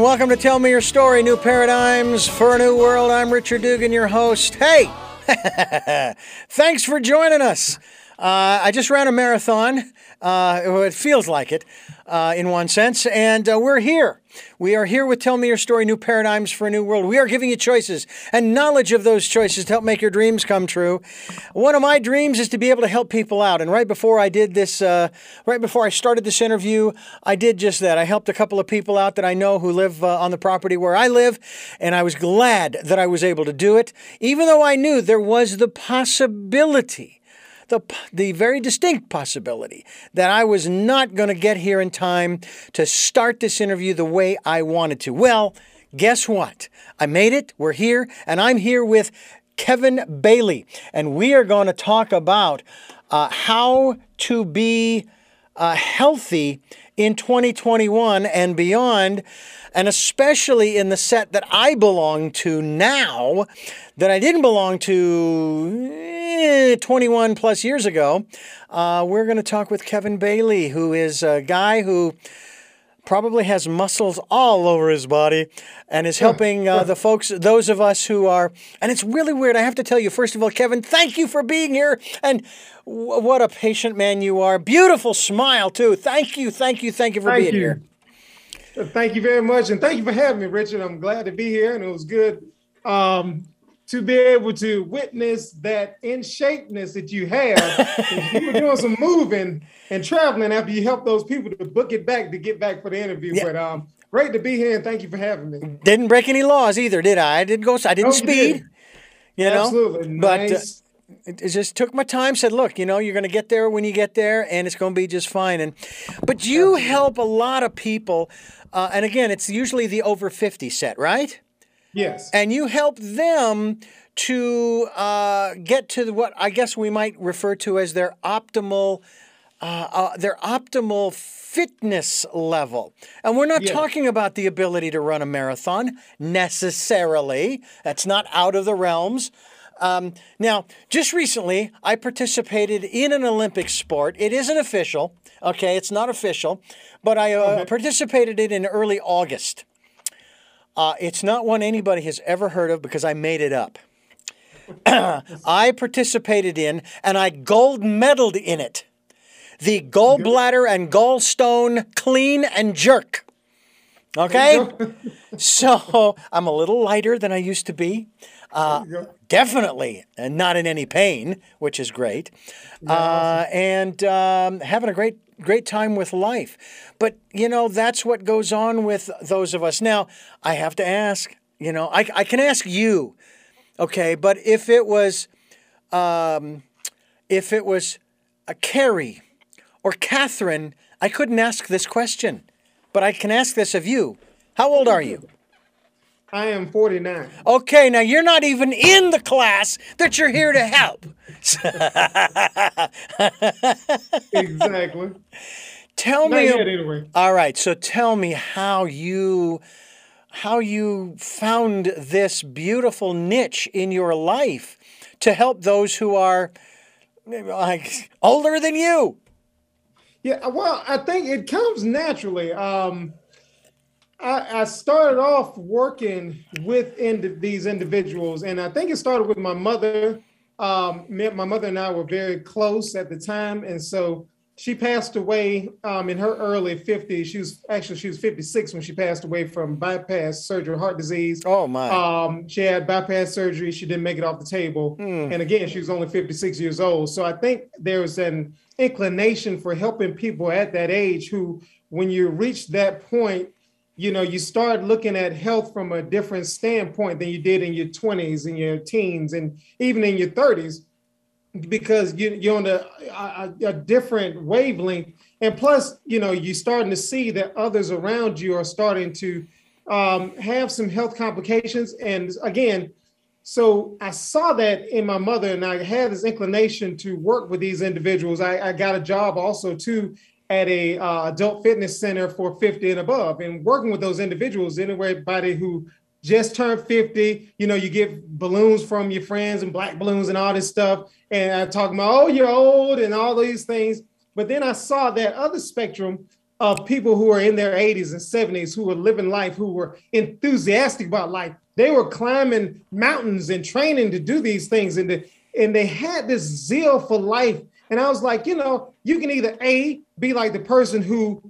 and welcome to Tell Me Your Story New Paradigms for a New World. I'm Richard Dugan, your host. Hey, thanks for joining us. Uh, I just ran a marathon. Uh, it feels like it uh, in one sense. And uh, we're here. We are here with Tell Me Your Story New Paradigms for a New World. We are giving you choices and knowledge of those choices to help make your dreams come true. One of my dreams is to be able to help people out. And right before I did this, uh, right before I started this interview, I did just that. I helped a couple of people out that I know who live uh, on the property where I live. And I was glad that I was able to do it, even though I knew there was the possibility the, the very distinct possibility that I was not going to get here in time to start this interview the way I wanted to. Well, guess what? I made it. We're here, and I'm here with Kevin Bailey, and we are going to talk about uh, how to be uh, healthy in 2021 and beyond, and especially in the set that I belong to now that I didn't belong to eh, 21 plus years ago. Uh, we're going to talk with Kevin Bailey, who is a guy who probably has muscles all over his body and is helping uh, the folks, those of us who are. And it's really weird. I have to tell you, first of all, Kevin, thank you for being here. And w- what a patient man you are. Beautiful smile, too. Thank you, thank you, thank you for thank being you. here. Thank you very much. And thank you for having me, Richard. I'm glad to be here. And it was good um, to be able to witness that in shapeness that you have. you were doing some moving and traveling after you helped those people to book it back to get back for the interview. Yeah. But um, great to be here and thank you for having me. Didn't break any laws either, did I? I didn't go. I didn't no, speed. You, did. you know, absolutely. But uh, it just took my time. Said, look, you know, you're going to get there when you get there, and it's going to be just fine. And but you help a lot of people, uh, and again, it's usually the over fifty set, right? Yes. And you help them to uh, get to what I guess we might refer to as their optimal, uh, uh, their optimal fitness level. And we're not talking about the ability to run a marathon necessarily. That's not out of the realms. Um, now, just recently, I participated in an Olympic sport. It isn't official, okay? It's not official, but I uh, okay. participated in in early August. Uh, it's not one anybody has ever heard of because I made it up. I participated in and I gold medaled in it. The gallbladder and gallstone clean and jerk. Okay? so I'm a little lighter than I used to be. Uh, definitely and not in any pain, which is great. Uh, and um, having a great great time with life. But, you know, that's what goes on with those of us. Now, I have to ask, you know, I, I can ask you, okay, but if it was, um, if it was a Carrie or Catherine, I couldn't ask this question, but I can ask this of you. How old are you? I am 49. Okay, now you're not even in the class that you're here to help. exactly. Tell not me yet, anyway. All right, so tell me how you how you found this beautiful niche in your life to help those who are like older than you. Yeah, well, I think it comes naturally. Um, I, I started off working with ind- these individuals, and I think it started with my mother. Um, my mother and I were very close at the time, and so she passed away um, in her early 50s. She was actually she was 56 when she passed away from bypass surgery, heart disease. Oh my! Um, she had bypass surgery. She didn't make it off the table, Hmm. and again, she was only 56 years old. So I think there was an inclination for helping people at that age who, when you reach that point, you know, you start looking at health from a different standpoint than you did in your 20s and your teens and even in your 30s because you, you're on a, a, a, different wavelength. And plus, you know, you're starting to see that others around you are starting to um, have some health complications. And again, so I saw that in my mother, and I had this inclination to work with these individuals. I, I got a job also too at a uh, adult fitness center for 50 and above, and working with those individuals, anybody who just turned 50, you know, you get balloons from your friends and black balloons and all this stuff. And I talk about, oh, you're old and all these things. But then I saw that other spectrum of people who are in their 80s and 70s who were living life, who were enthusiastic about life. They were climbing mountains and training to do these things, and, and they had this zeal for life. And I was like, you know, you can either A, be like the person who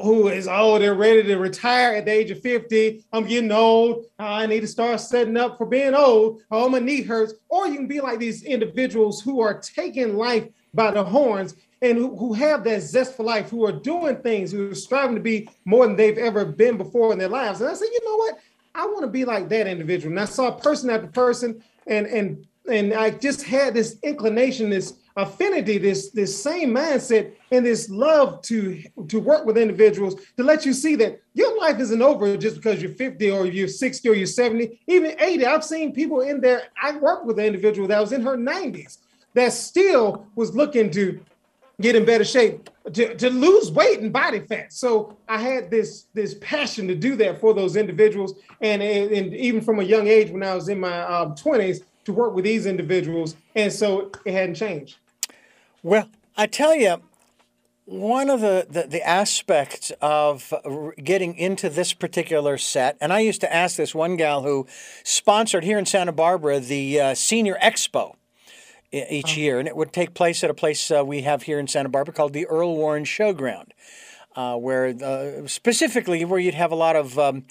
who is oh they're ready to retire at the age of 50 i'm getting old. I need to start setting up for being old. Oh my knee hurts. Or you can be like these individuals who are taking life by the horns and who, who have that zest for life who are doing things who are striving to be more than they've ever been before in their lives. And i said you know what? I want to be like that individual. And i saw person after person and and and i just had this inclination this affinity, this this same mindset and this love to to work with individuals to let you see that your life isn't over just because you're 50 or you're 60 or you're 70, even 80. I've seen people in there. I worked with an individual that was in her 90s that still was looking to get in better shape to, to lose weight and body fat. So I had this this passion to do that for those individuals, and and, even from a young age when I was in my um, 20s to work with these individuals, and so it hadn't changed. Well, I tell you, one of the, the, the, aspects of getting into this particular set, and I used to ask this one gal who sponsored here in Santa Barbara the uh, Senior Expo each oh. year, and it would take place at a place uh, we have here in Santa Barbara called the Earl Warren Showground, uh, where uh, specifically where you'd have a lot of um,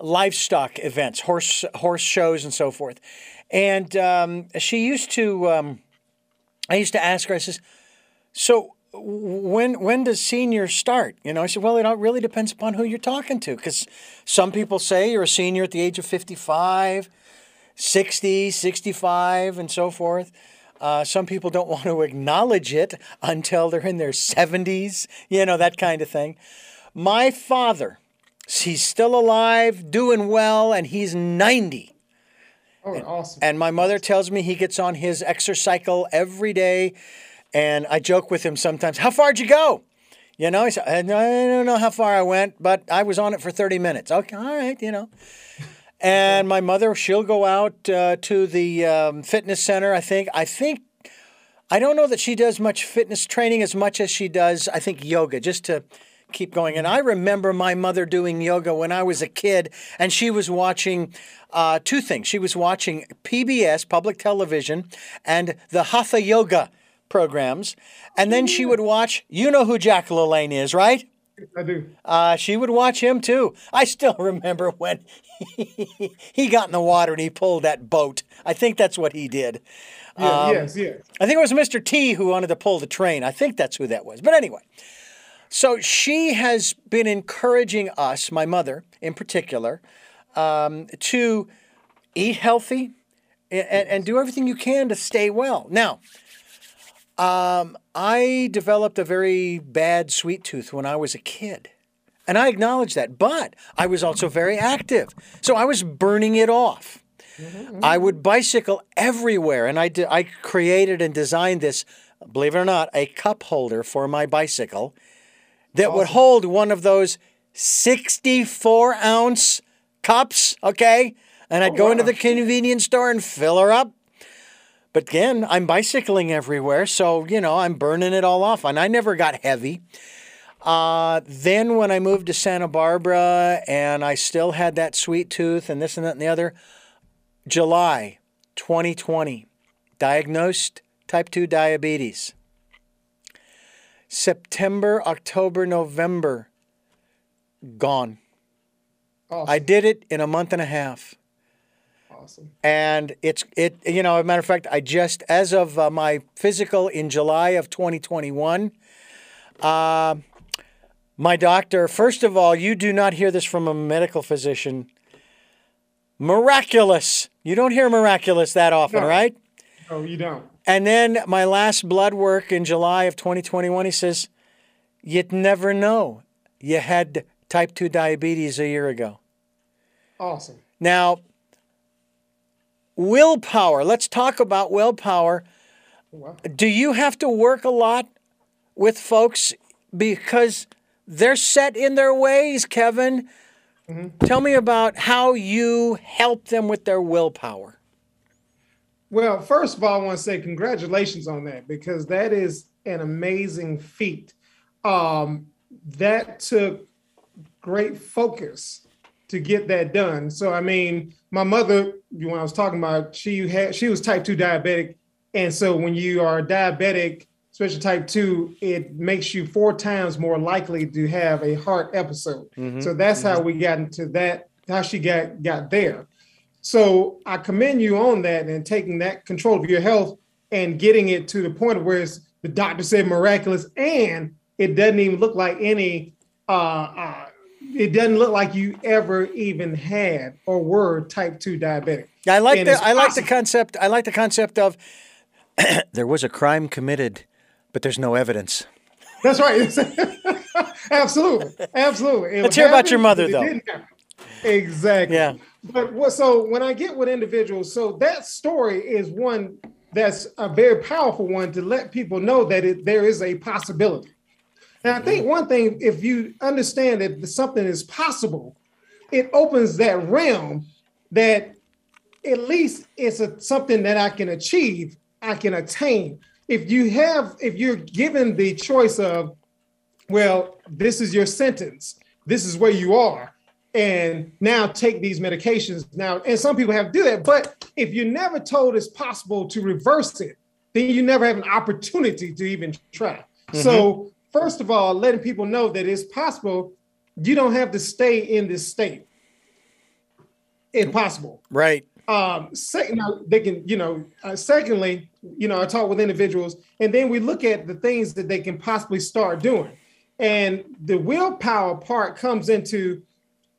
livestock events, horse horse shows, and so forth. And um, she used to. Um, I used to ask her, I says, so when when does senior start? You know, I said, well, it all really depends upon who you're talking to, because some people say you're a senior at the age of 55, 60, 65, and so forth. Uh, some people don't want to acknowledge it until they're in their 70s, you know, that kind of thing. My father, he's still alive, doing well, and he's 90. Oh, awesome. And my mother tells me he gets on his exercise exercycle every day. And I joke with him sometimes, How far'd you go? You know, he said, I don't know how far I went, but I was on it for 30 minutes. Okay, all right, you know. And my mother, she'll go out uh, to the um, fitness center, I think. I think, I don't know that she does much fitness training as much as she does, I think, yoga, just to keep going. And I remember my mother doing yoga when I was a kid, and she was watching uh, two things. She was watching PBS, public television, and the Hatha Yoga programs. And then she would watch, you know who Jack LaLanne is, right? I do. Uh, she would watch him too. I still remember when he, he got in the water and he pulled that boat. I think that's what he did. Yeah, um, yes, yes. I think it was Mr. T who wanted to pull the train. I think that's who that was. But anyway, so she has been encouraging us, my mother in particular, um, to eat healthy and, and, do everything you can to stay well. Now, um, I developed a very bad sweet tooth when I was a kid. And I acknowledge that. But I was also very active. So I was burning it off. Mm-hmm. I would bicycle everywhere. And I, did, I created and designed this, believe it or not, a cup holder for my bicycle that awesome. would hold one of those 64 ounce cups, okay? And I'd oh, go wow. into the convenience store and fill her up. But again, I'm bicycling everywhere, so you know I'm burning it all off, and I never got heavy. Uh, then when I moved to Santa Barbara, and I still had that sweet tooth, and this and that and the other, July 2020, diagnosed type 2 diabetes. September, October, November, gone. Awesome. I did it in a month and a half. Awesome. And it's it you know, as a matter of fact, I just as of uh, my physical in July of 2021, uh, my doctor. First of all, you do not hear this from a medical physician. Miraculous. You don't hear miraculous that often, no. right? No, you don't. And then my last blood work in July of 2021, he says, You'd never know you had type 2 diabetes a year ago. Awesome. Now, willpower. Let's talk about willpower. Wow. Do you have to work a lot with folks because they're set in their ways, Kevin? Mm-hmm. Tell me about how you help them with their willpower. Well, first of all, I want to say congratulations on that because that is an amazing feat. Um, that took great focus to get that done. So I mean, my mother, when I was talking about, she had she was type two diabetic, and so when you are diabetic, especially type two, it makes you four times more likely to have a heart episode. Mm-hmm. So that's mm-hmm. how we got into that. How she got got there. So I commend you on that and taking that control of your health and getting it to the point where it's the doctor said miraculous, and it doesn't even look like any. Uh, uh, it doesn't look like you ever even had or were type two diabetic. I like the I like the concept. I like the concept of there was a crime committed, but there's no evidence. That's right. absolutely, absolutely. Let's hear about your mother, though. Exactly. Yeah. But what? So when I get with individuals, so that story is one that's a very powerful one to let people know that it, there is a possibility. And I think mm-hmm. one thing, if you understand that something is possible, it opens that realm that at least it's a, something that I can achieve, I can attain. If you have, if you're given the choice of, well, this is your sentence, this is where you are, and now take these medications now. And some people have to do that, but if you're never told it's possible to reverse it, then you never have an opportunity to even try. Mm-hmm. So first of all, letting people know that it's possible. You don't have to stay in this state. Impossible. Right. Um, second, they can, you know, uh, secondly, you know, I talk with individuals and then we look at the things that they can possibly start doing. And the willpower part comes into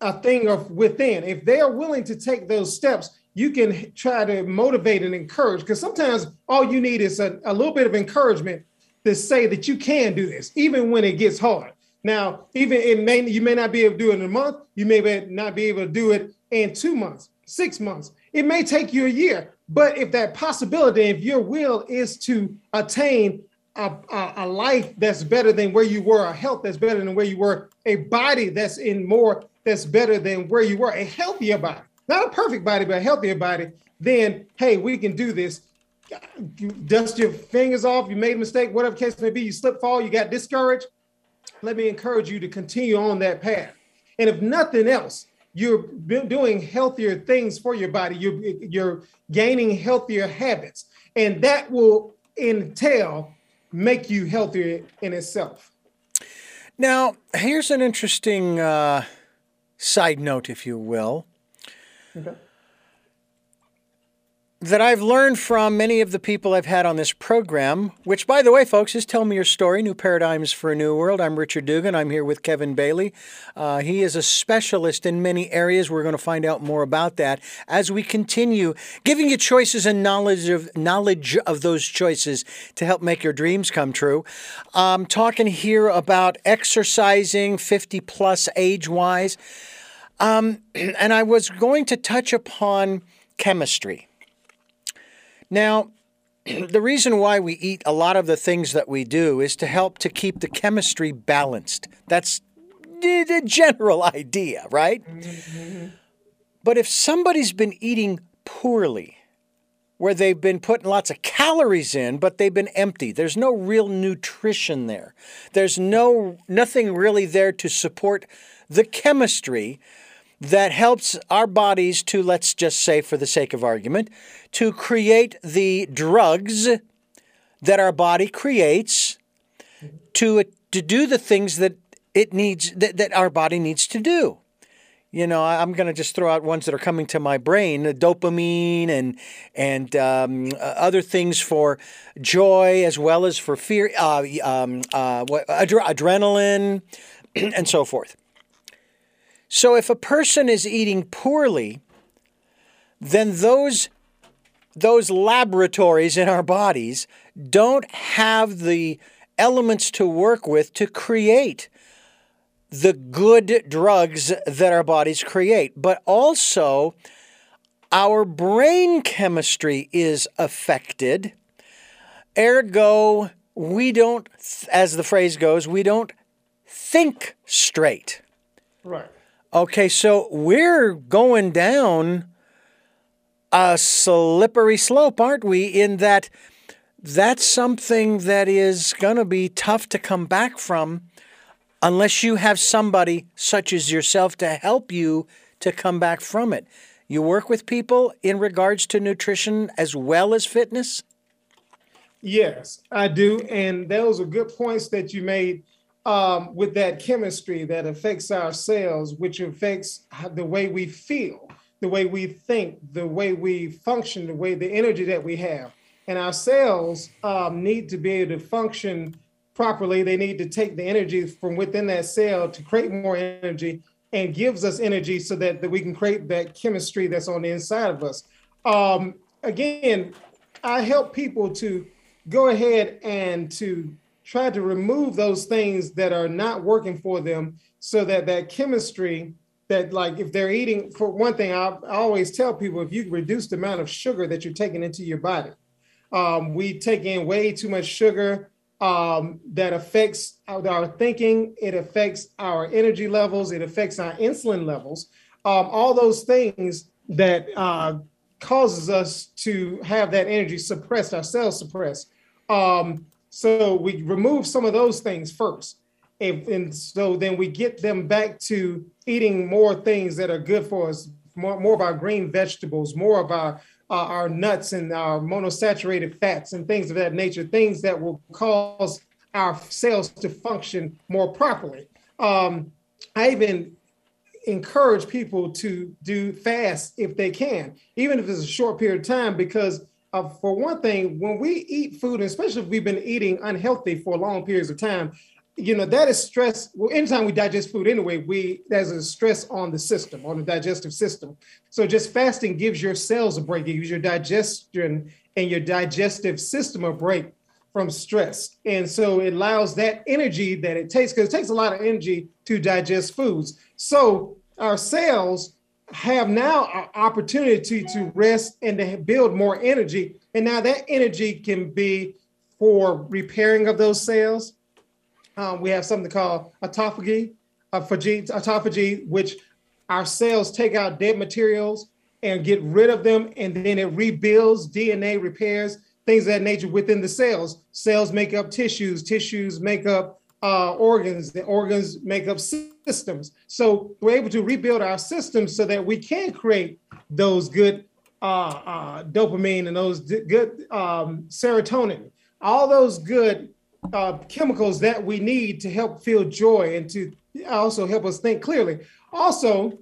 a thing of within. If they are willing to take those steps, you can try to motivate and encourage because sometimes all you need is a, a little bit of encouragement to say that you can do this, even when it gets hard. Now, even it may you may not be able to do it in a month, you may not be able to do it in two months, six months. It may take you a year, but if that possibility, if your will is to attain a, a, a life that's better than where you were, a health that's better than where you were, a body that's in more that's better than where you were, a healthier body, not a perfect body, but a healthier body, then hey, we can do this you dust your fingers off, you made a mistake, whatever case may be, you slip, fall, you got discouraged. Let me encourage you to continue on that path. And if nothing else, you're doing healthier things for your body. You're, you're gaining healthier habits, and that will entail make you healthier in itself. Now, here's an interesting uh, side note, if you will. Okay that I've learned from many of the people I've had on this program, which, by the way, folks, is Tell Me Your Story New Paradigms for a New World. I'm Richard Dugan. I'm here with Kevin Bailey. Uh, he is a specialist in many areas. We're going to find out more about that as we continue giving you choices and knowledge of, knowledge of those choices to help make your dreams come true. I'm talking here about exercising 50 plus age wise. Um, and I was going to touch upon chemistry. Now, the reason why we eat a lot of the things that we do is to help to keep the chemistry balanced. That's the general idea, right? Mm-hmm. But if somebody's been eating poorly, where they've been putting lots of calories in, but they've been empty. There's no real nutrition there. There's no nothing really there to support the chemistry that helps our bodies to, let's just say for the sake of argument, to create the drugs that our body creates to, to do the things that it needs, that, that our body needs to do. You know, I'm going to just throw out ones that are coming to my brain: dopamine and and um, uh, other things for joy as well as for fear, uh, um, uh, adrenaline, and so forth. So if a person is eating poorly, then those those laboratories in our bodies don't have the elements to work with to create the good drugs that our bodies create. But also, our brain chemistry is affected. Ergo, we don't, as the phrase goes, we don't think straight. Right. Okay, so we're going down a slippery slope, aren't we? In that that's something that is going to be tough to come back from unless you have somebody such as yourself to help you to come back from it. You work with people in regards to nutrition as well as fitness? Yes, I do. And those are good points that you made um, with that chemistry that affects our cells, which affects the way we feel, the way we think, the way we function, the way the energy that we have. And our cells um, need to be able to function properly. They need to take the energy from within that cell to create more energy and gives us energy so that, that we can create that chemistry that's on the inside of us. Um, again, I help people to go ahead and to try to remove those things that are not working for them so that that chemistry that like if they're eating for one thing I, always tell people if you reduce the amount of sugar that you're taking into your body um, we take in way too much sugar um, that affects our, our, thinking it affects our energy levels it affects our insulin levels um, all those things that uh, causes us to have that energy suppressed our cells suppressed. Um, so we remove some of those things first. And, and, so then we get them back to eating more things that are good for us, more, more of our green vegetables, more of our uh, our nuts and our monosaturated fats and things of that nature, things that will cause our cells to function more properly. Um, I even encourage people to do fast if they can, even if it's a short period of time, because uh, for one thing, when we eat food, especially if we've been eating unhealthy for long periods of time, you know that is stress. Well, anytime we digest food anyway, we there's a stress on the system, on the digestive system. So just fasting gives your cells a break, it gives your digestion and your digestive system a break from stress, and so it allows that energy that it takes because it takes a lot of energy to digest foods. So our cells have now an opportunity to rest and to build more energy. And now that energy can be for repairing of those cells. Um, we have something called autophagy, autophagy, autophagy, which our cells take out dead materials and get rid of them, and then it rebuilds DNA repairs things of that nature within the cells. Cells make up tissues, tissues make up uh, organs, the organs make up systems. So we're able to rebuild our systems so that we can create those good uh, uh, dopamine and those good um, serotonin, all those good uh, chemicals that we need to help feel joy and to also help us think clearly. Also,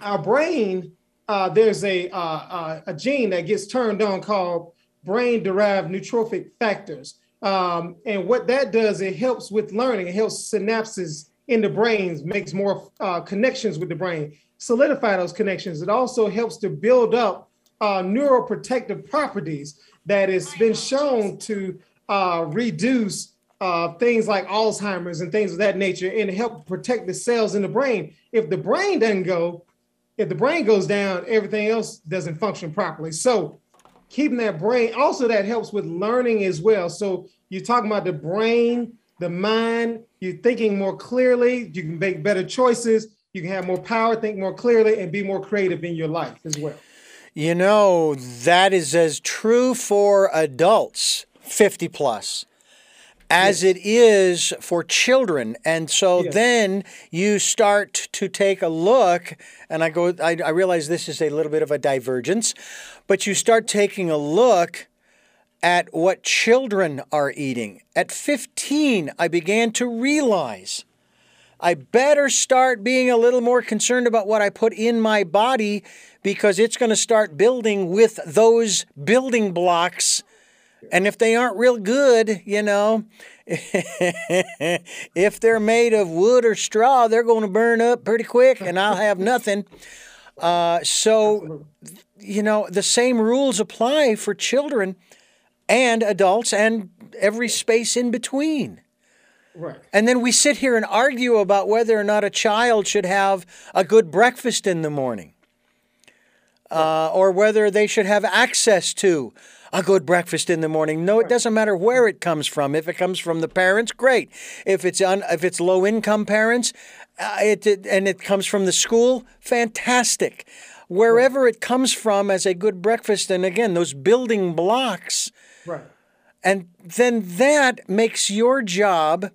our brain, uh, there's a, uh, a gene that gets turned on called brain derived neurotrophic factors. Um, and what that does, it helps with learning. It helps synapses in the brains, makes more uh, connections with the brain, solidify those connections. It also helps to build up uh, neuroprotective properties that has been shown to uh, reduce uh, things like Alzheimer's and things of that nature and help protect the cells in the brain. If the brain doesn't go, if the brain goes down, everything else doesn't function properly. So keeping that brain also that helps with learning as well. So you're talking about the brain the mind you're thinking more clearly you can make better choices you can have more power think more clearly and be more creative in your life as well. You know that is as true for adults 50 plus as yes. it is for children. And so yes. then you start to take a look, and I go, I, I realize this is a little bit of a divergence, but you start taking a look at what children are eating. At 15, I began to realize I better start being a little more concerned about what I put in my body because it's going to start building with those building blocks and if they aren't real good, you know, if they're made of wood or straw, they're going to burn up pretty quick and I'll have nothing. Uh, so, you know, the same rules apply for children and adults and every space in between. Right. And then we sit here and argue about whether or not a child should have a good breakfast in the morning uh, or whether they should have access to a good breakfast in the morning. No, it doesn't matter where it comes from. If it comes from the parents, great. If it's un, if it's low income parents, uh, it, it, and it comes from the school, fantastic. Wherever right. it comes from as a good breakfast, and again, those building blocks. Right. And then that makes your job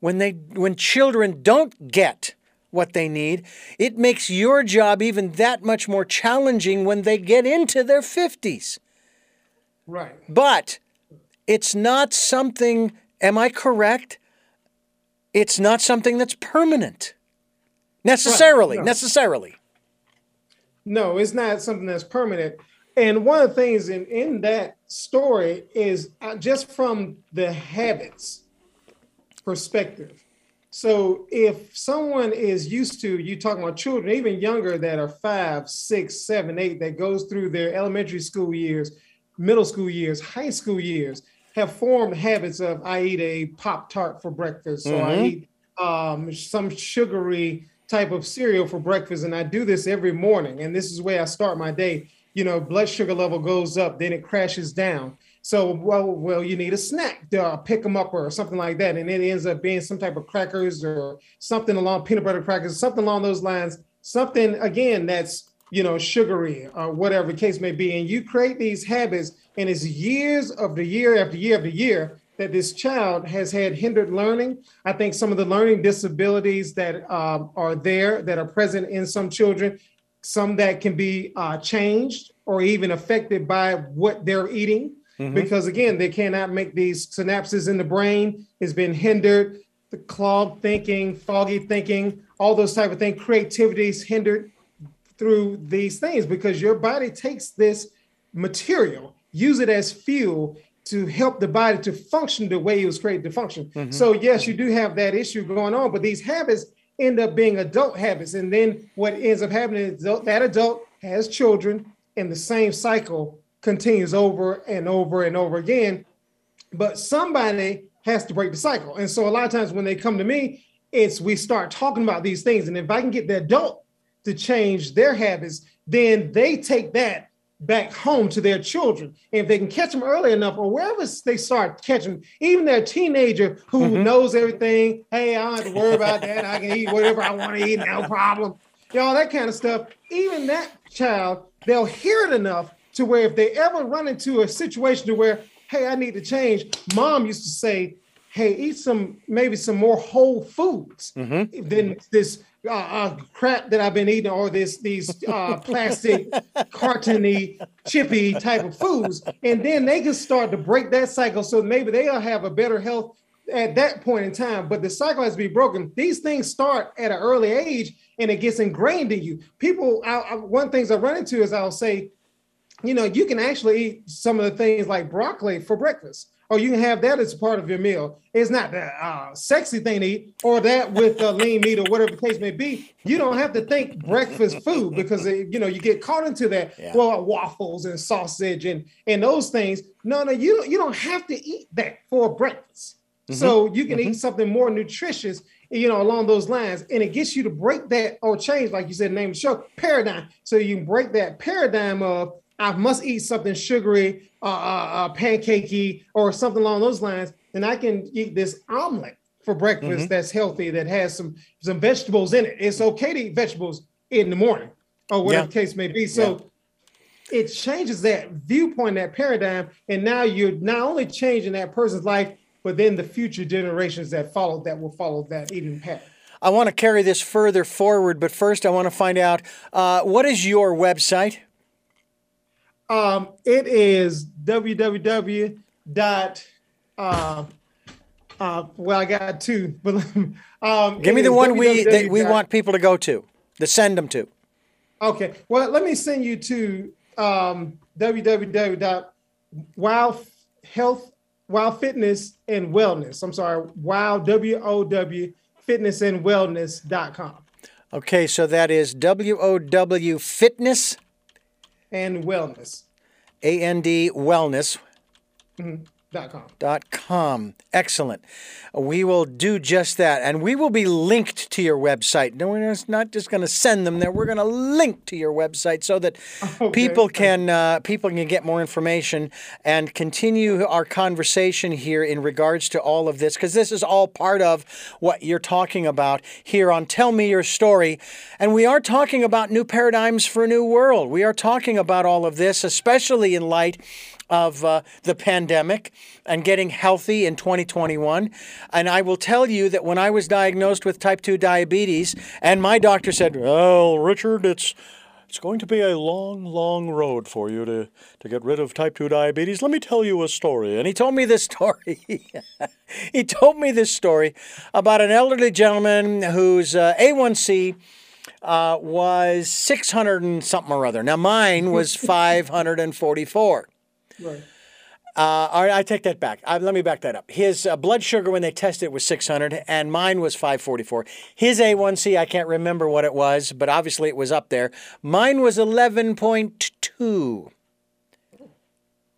when they when children don't get what they need, it makes your job even that much more challenging when they get into their 50s. Right. But it's not something, am I correct? It's not something that's permanent. Necessarily, Right, no. necessarily. No, it's not something that's permanent. And one of the things in, in that story is uh, just from the habits perspective. So if someone is used to you talking about children, even younger that are five, six, seven, eight, that goes through their elementary school years, middle school years, high school years, have formed habits of I eat a pop tart for breakfast, or I Mhm. eat um, some sugary type of cereal for breakfast, and I do this every morning, and this is where I start my day. You know, blood sugar level goes up, then it crashes down. So, well, well, you need a snack to uh, pick them up or something like that, and it ends up being some type of crackers or something along peanut butter crackers, something along those lines. Something again that's you know sugary or whatever the case may be, and you create these habits, and it's years of the year after year after year that this child has had hindered learning. I think some of the learning disabilities that um, are there that are present in some children, some that can be uh, changed or even affected by what they're eating, because again, they cannot make these synapses in the brain. Has been hindered. The clogged thinking, foggy thinking, all those type of things, creativity is hindered through these things because your body takes this material, use it as fuel to help the body to function the way it was created to function. Mm-hmm. So yes, you do have that issue going on, but these habits end up being adult habits. And then what ends up happening is that adult has children and the same cycle continues over and over and over again. But somebody has to break the cycle. And so a lot of times when they come to me, it's we start talking about these things. And if I can get the adult to change their habits, then they take that back home to their children. And if they can catch them early enough, or wherever they start catching, even their teenager who mm-hmm. knows everything, hey, I don't have to worry about that. I can eat whatever I want to eat, no problem. You know, that kind of stuff. Even that child, they'll hear it enough to where if they ever run into a situation to where, hey, I need to change, mom used to say, hey, eat some maybe some more whole foods mm-hmm. than this uh, uh, crap that I've been eating or this these uh, plastic, cartony, chippy type of foods, and then they can start to break that cycle. So maybe they'll have a better health at that point in time. But the cycle has to be broken. These things start at an early age, and it gets ingrained in you. People, I, I, one things I run into is I'll say, you know, you can actually eat some of the things like broccoli for breakfast, or you can have that as part of your meal. It's not the uh, sexy thing to eat, or that with uh, lean meat, or whatever the case may be. You don't have to think breakfast food because it, you know you get caught into that. Yeah. Well, waffles and sausage and and those things. No, no, you don't. You don't have to eat that for breakfast. So you can eat something more nutritious, you know, along those lines, and it gets you to break that or change, like you said, name of the show, paradigm. So you can break that paradigm of I must eat something sugary, uh, uh, uh, pancakey, or something along those lines, and I can eat this omelet for breakfast that's healthy, that has some some vegetables in it. It's okay to eat vegetables in the morning, or whatever Yeah. the case may be. So it changes that viewpoint, that paradigm, and now you're not only changing that person's life, but then the future generations that follow that will follow that eating pattern. I want to carry this further forward, but first I want to find out uh, what is your website? Um, it is www. dot uh, uh, well, I got two, but um, Give me the one we that we want people to go to, to send them to. Okay, well, let me send you to um, www.wow health wow fitness and wellness. I'm sorry, wow w o w fitness and wellness.com Okay, so that is W O W Fitness and wellness. A N D Wellness mm-hmm. Dot com. dot com. Excellent. We will do just that, and we will be linked to your website. No, we're not just going to send them there. We're going to link to your website so that Okay. people can uh, people can get more information and continue our conversation here in regards to all of this, because this is all part of what you're talking about here on Tell Me Your Story, and we are talking about new paradigms for a new world. We are talking about all of this, especially in light of uh, the pandemic and getting healthy in 2021. And I will tell you that when I was diagnosed with type 2 diabetes, and my doctor said, Well, Richard, it's it's going to be a long, long road for you to, to get rid of type 2 diabetes. Let me tell you a story. And he told me this story. he told me this story about an elderly gentleman whose uh, A1C uh, was 600 and something or other. Now, mine was 544. Right. Uh, all right, I take that back. Uh, let me back that up. His uh, blood sugar when they tested it was 600, and mine was 544. His A1C, I can't remember what it was, but obviously it was up there. Mine was 11.2.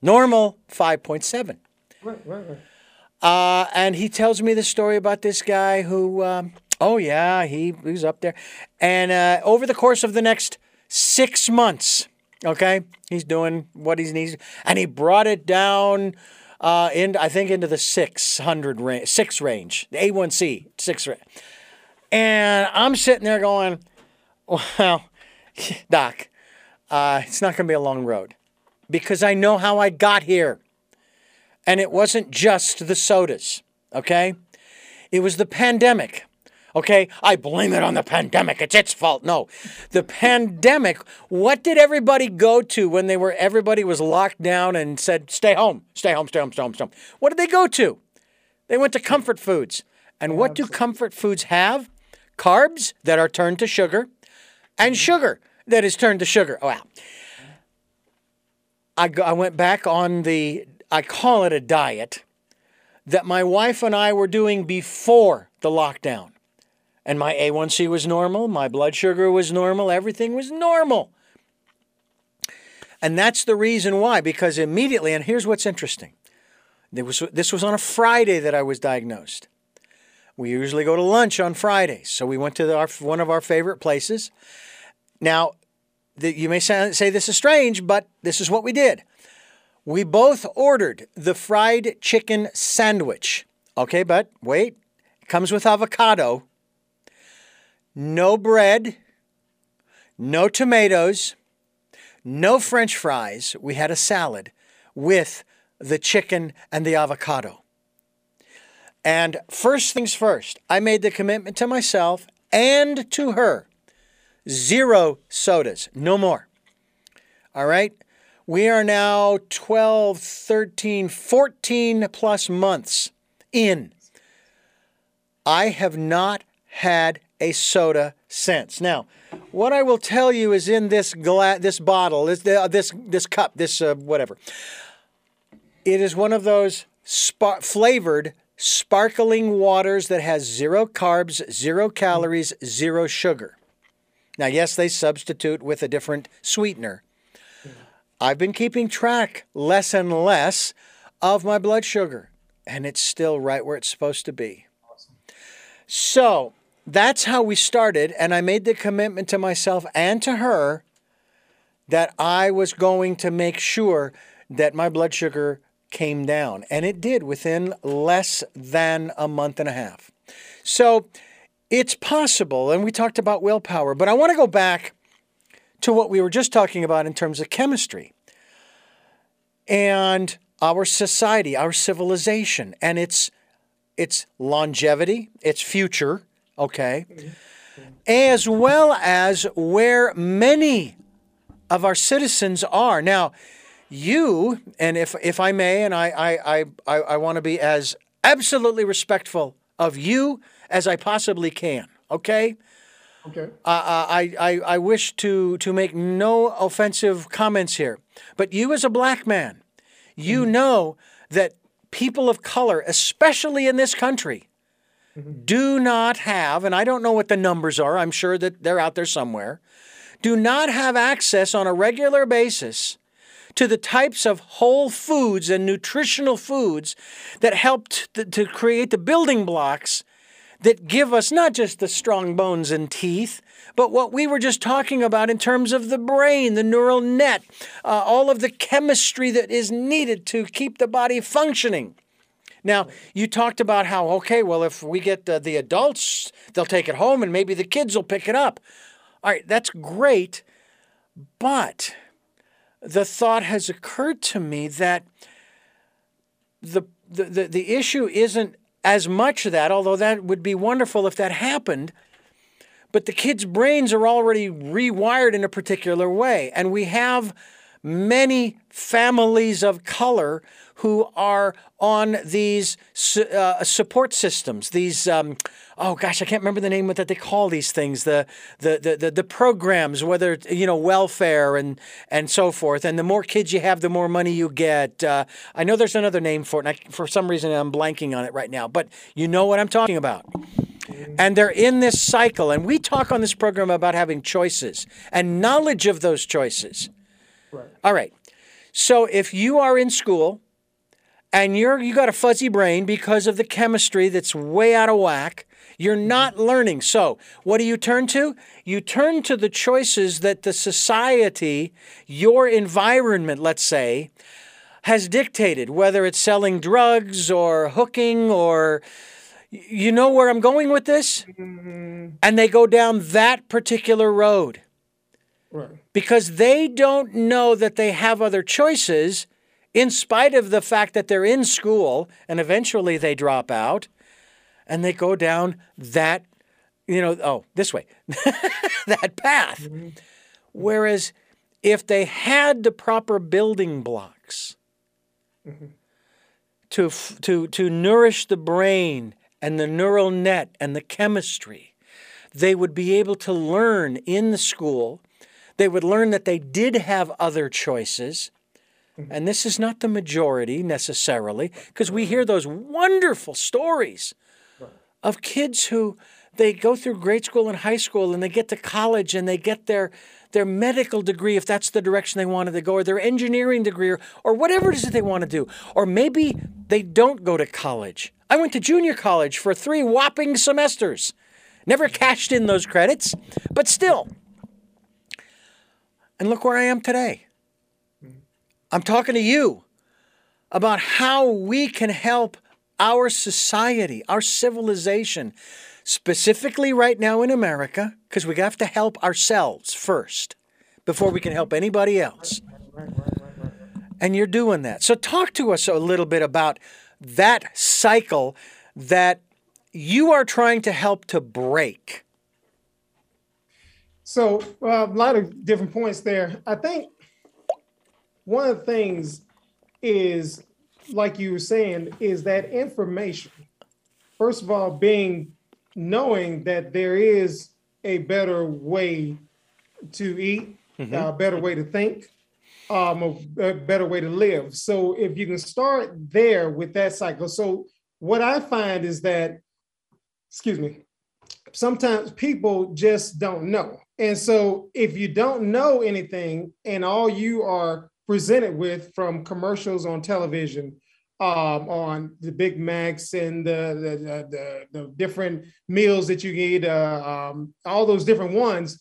Normal, 5.7. Right, right, right. Uh, and he tells me the story about this guy who, um, oh yeah, he, he was up there. And uh, over the course of the next six months, Okay, he's doing what he needs, and he brought it down uh, in I think into the six hundred range, six range, the A one C six range, and I'm sitting there going, well, doc, uh, it's not going to be a long road, because I know how I got here, and it wasn't just the sodas, okay, it was the pandemic. Okay, I blame it on the pandemic. It's its fault. No, the pandemic. What did everybody go to when they were everybody was locked down and said, "Stay home, stay home, stay home, stay home, stay home"? What did they go to? They went to comfort foods. And what do comfort foods have? Carbs that are turned to sugar, and mm-hmm. sugar that is turned to sugar. Oh, wow. I, I went back on the, I call it a diet, that my wife and I were doing before the lockdown and my A1C was normal, my blood sugar was normal, everything was normal. And that's the reason why, because immediately, and here's what's interesting. Was, this was on a Friday that I was diagnosed. We usually go to lunch on Fridays, so we went to the, our, one of our favorite places. Now, the, you may say, say this is strange, but this is what we did. We both ordered the fried chicken sandwich. Okay, but wait, it comes with avocado no bread, no tomatoes, no french fries. We had a salad with the chicken and the avocado. And first things first, I made the commitment to myself and to her zero sodas, no more. All right? We are now 12, 13, 14 plus months in. I have not had a soda since. Now, what I will tell you is in this gla- this bottle, is the, uh, this this cup, this uh, whatever. It is one of those flavored sparkling waters that has zero carbs, zero calories, zero sugar. Now, yes, they substitute with a different sweetener. I've been keeping track less and less of my blood sugar, and it's still right where it's supposed to be. So, that's how we started. And I made the commitment to myself and to her that I was going to make sure that my blood sugar came down. And it did within less than a month and a half. So it's possible. And we talked about willpower, but I want to go back to what we were just talking about in terms of chemistry and our society, our civilization, and its its longevity, its future, okay, as well as where many of our citizens are. Now, you, and if, if I may, and I, I, I, I want to be as absolutely respectful of you as I possibly can, okay? Okay. Uh, I, I, I wish to, to make no offensive comments here, but you as a black man, you mm-hmm. know that people of color, especially in this country, do not have, and I don't know what the numbers are, I'm sure that they're out there somewhere, do not have access on a regular basis to the types of whole foods and nutritional foods that helped to, to create the building blocks that give us not just the strong bones and teeth, but what we were just talking about in terms of the brain, the neural net, uh, all of the chemistry that is needed to keep the body functioning. Now, you talked about how, okay, well, if we get the, the adults, they'll take it home and maybe the kids will pick it up. All right, that's great. But the thought has occurred to me that the, the, the, the issue isn't as much of that, although that would be wonderful if that happened, but the kids' brains are already rewired in a particular way. And we have many families of color who are on these uh, support systems. These, um, oh gosh, I can't remember the name that they call these things. The, the the the the programs, whether you know welfare and and so forth. And the more kids you have, the more money you get. Uh, I know there's another name for it, and I, for some reason I'm blanking on it right now. But you know what I'm talking about. And they're in this cycle. And we talk on this program about having choices and knowledge of those choices. Right. All right. So if you are in school and you're you got a fuzzy brain because of the chemistry that's way out of whack, you're not learning. So, what do you turn to? You turn to the choices that the society, your environment, let's say, has dictated, whether it's selling drugs or hooking or you know where I'm going with this? Mm-hmm. And they go down that particular road. Right. Because they don't know that they have other choices in spite of the fact that they're in school and eventually they drop out and they go down that you know oh this way that path mm-hmm. whereas if they had the proper building blocks mm-hmm. to to to nourish the brain and the neural net and the chemistry they would be able to learn in the school they would learn that they did have other choices. Mm-hmm. And this is not the majority necessarily, because we hear those wonderful stories of kids who they go through grade school and high school and they get to college and they get their their medical degree if that's the direction they wanted to go or their engineering degree or, or whatever it is that they want to do. Or maybe they don't go to college. I went to junior college for three whopping semesters. Never cashed in those credits but still. And look where I am today. I'm talking to you about how we can help our society, our civilization, specifically right now in America, because we have to help ourselves first before we can help anybody else. And you're doing that. So, talk to us a little bit about that cycle that you are trying to help to break. So uh, a lot of different points there. I think one of the things is, like you were saying, is that information. First of all, being knowing that there is a better way to eat, mm-hmm. a better way to think, um, a, a better way to live. So if you can start there with that cycle. So what I find is that, excuse me, sometimes people just don't know. And so if you don't know anything and all you are presented with from commercials on television, um, on the Big Macs and the, the, the, the different meals that you eat, uh, um, all those different ones,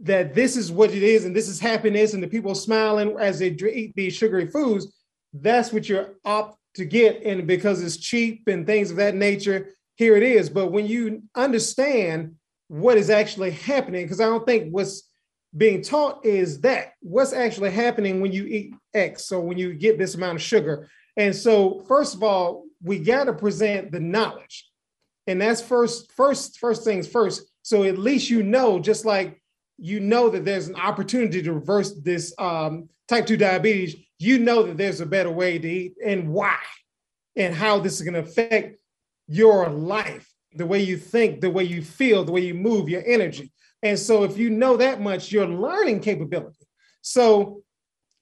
that this is what it is and this is happiness and the people smiling as they eat these sugary foods, that's what you're opt to get. And because it's cheap and things of that nature, here it is. But when you understand what is actually happening because I don't think what's being taught is that what's actually happening when you eat X, so when you get this amount of sugar. And so, first of all, we got to present the knowledge, and that's first, first, first things first. So at least you know, just like you know that there's an opportunity to reverse this um, type two diabetes. You know that there's a better way to eat and why, and how this is going to affect your life the way you think, the way you feel, the way you move, your energy. And so if you know that much, your learning capability. So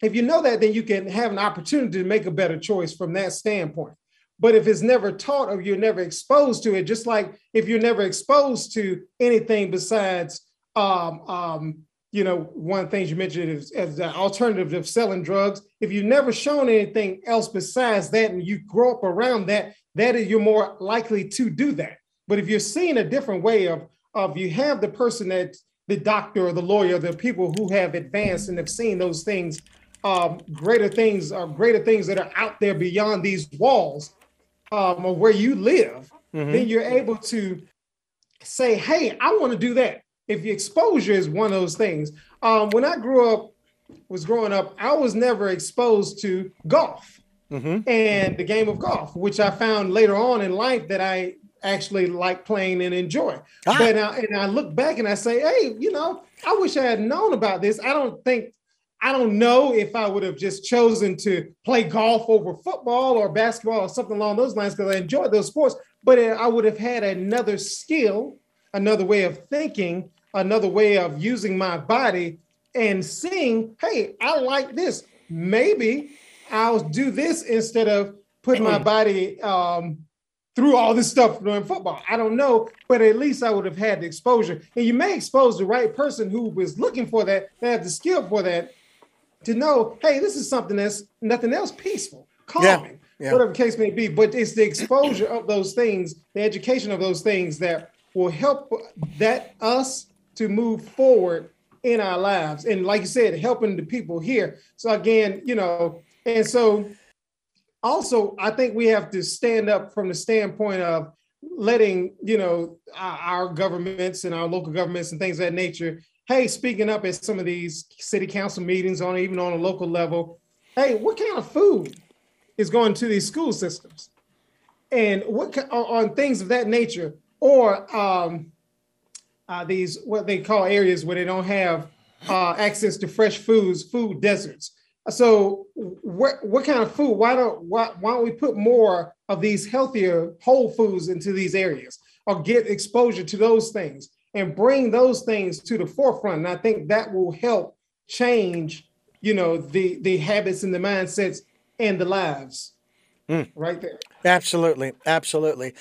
if you know that, then you can have an opportunity to make a better choice from that standpoint. But if it's never taught or you're never exposed to it, just like if you're never exposed to anything besides, um, um, you know, one things you mentioned is as the alternative of selling drugs. If you've never shown anything else besides that, and you grow up around that, that is you're more likely to do that. But if you're seeing a different way of, of you have the person that the doctor or the lawyer, the people who have advanced and have seen those things, um, greater things or greater things that are out there beyond these walls um, of where you live, mm-hmm. then you're able to say, hey, I want to do that. If the exposure is one of those things. Um, when I grew up was growing up, I was never exposed to golf mm-hmm. and the game of golf, which I found later on in life that I actually like playing and enjoy. Ah. But uh, and I look back and I say, hey, you know, I wish I had known about this. I don't think I don't know if I would have just chosen to play golf over football or basketball or something along those lines because I enjoy those sports. But I would have had another skill, another way of thinking, another way of using my body and seeing, hey, I like this. Maybe I'll do this instead of putting my body um, through all this stuff during football. I don't know, but at least I would have had the exposure. And you may expose the right person who was looking for that, that had the skill for that, to know, hey, this is something that's nothing else peaceful, calming, yeah, yeah. whatever the case may be. But it's the exposure of those things, the education of those things that will help that us to move forward in our lives. And like you said, helping the people here. So again, you know, and so also I think we have to stand up from the standpoint of letting, you know, our, governments and our local governments and things of that nature hey, speaking up at some of these city council meetings on even on a local level, hey, what kind of food is going to these school systems? And what on things of that nature, or um, uh, these what they call areas where they don't have uh, access to fresh foods, food deserts. So, what what kind of food? Why don't why, why don't we put more of these healthier whole foods into these areas, or get exposure to those things? and bring those things to the forefront. And I think that will help change, you know, the the habits and the mindsets and the lives. Mm. Right there. Absolutely. Absolutely.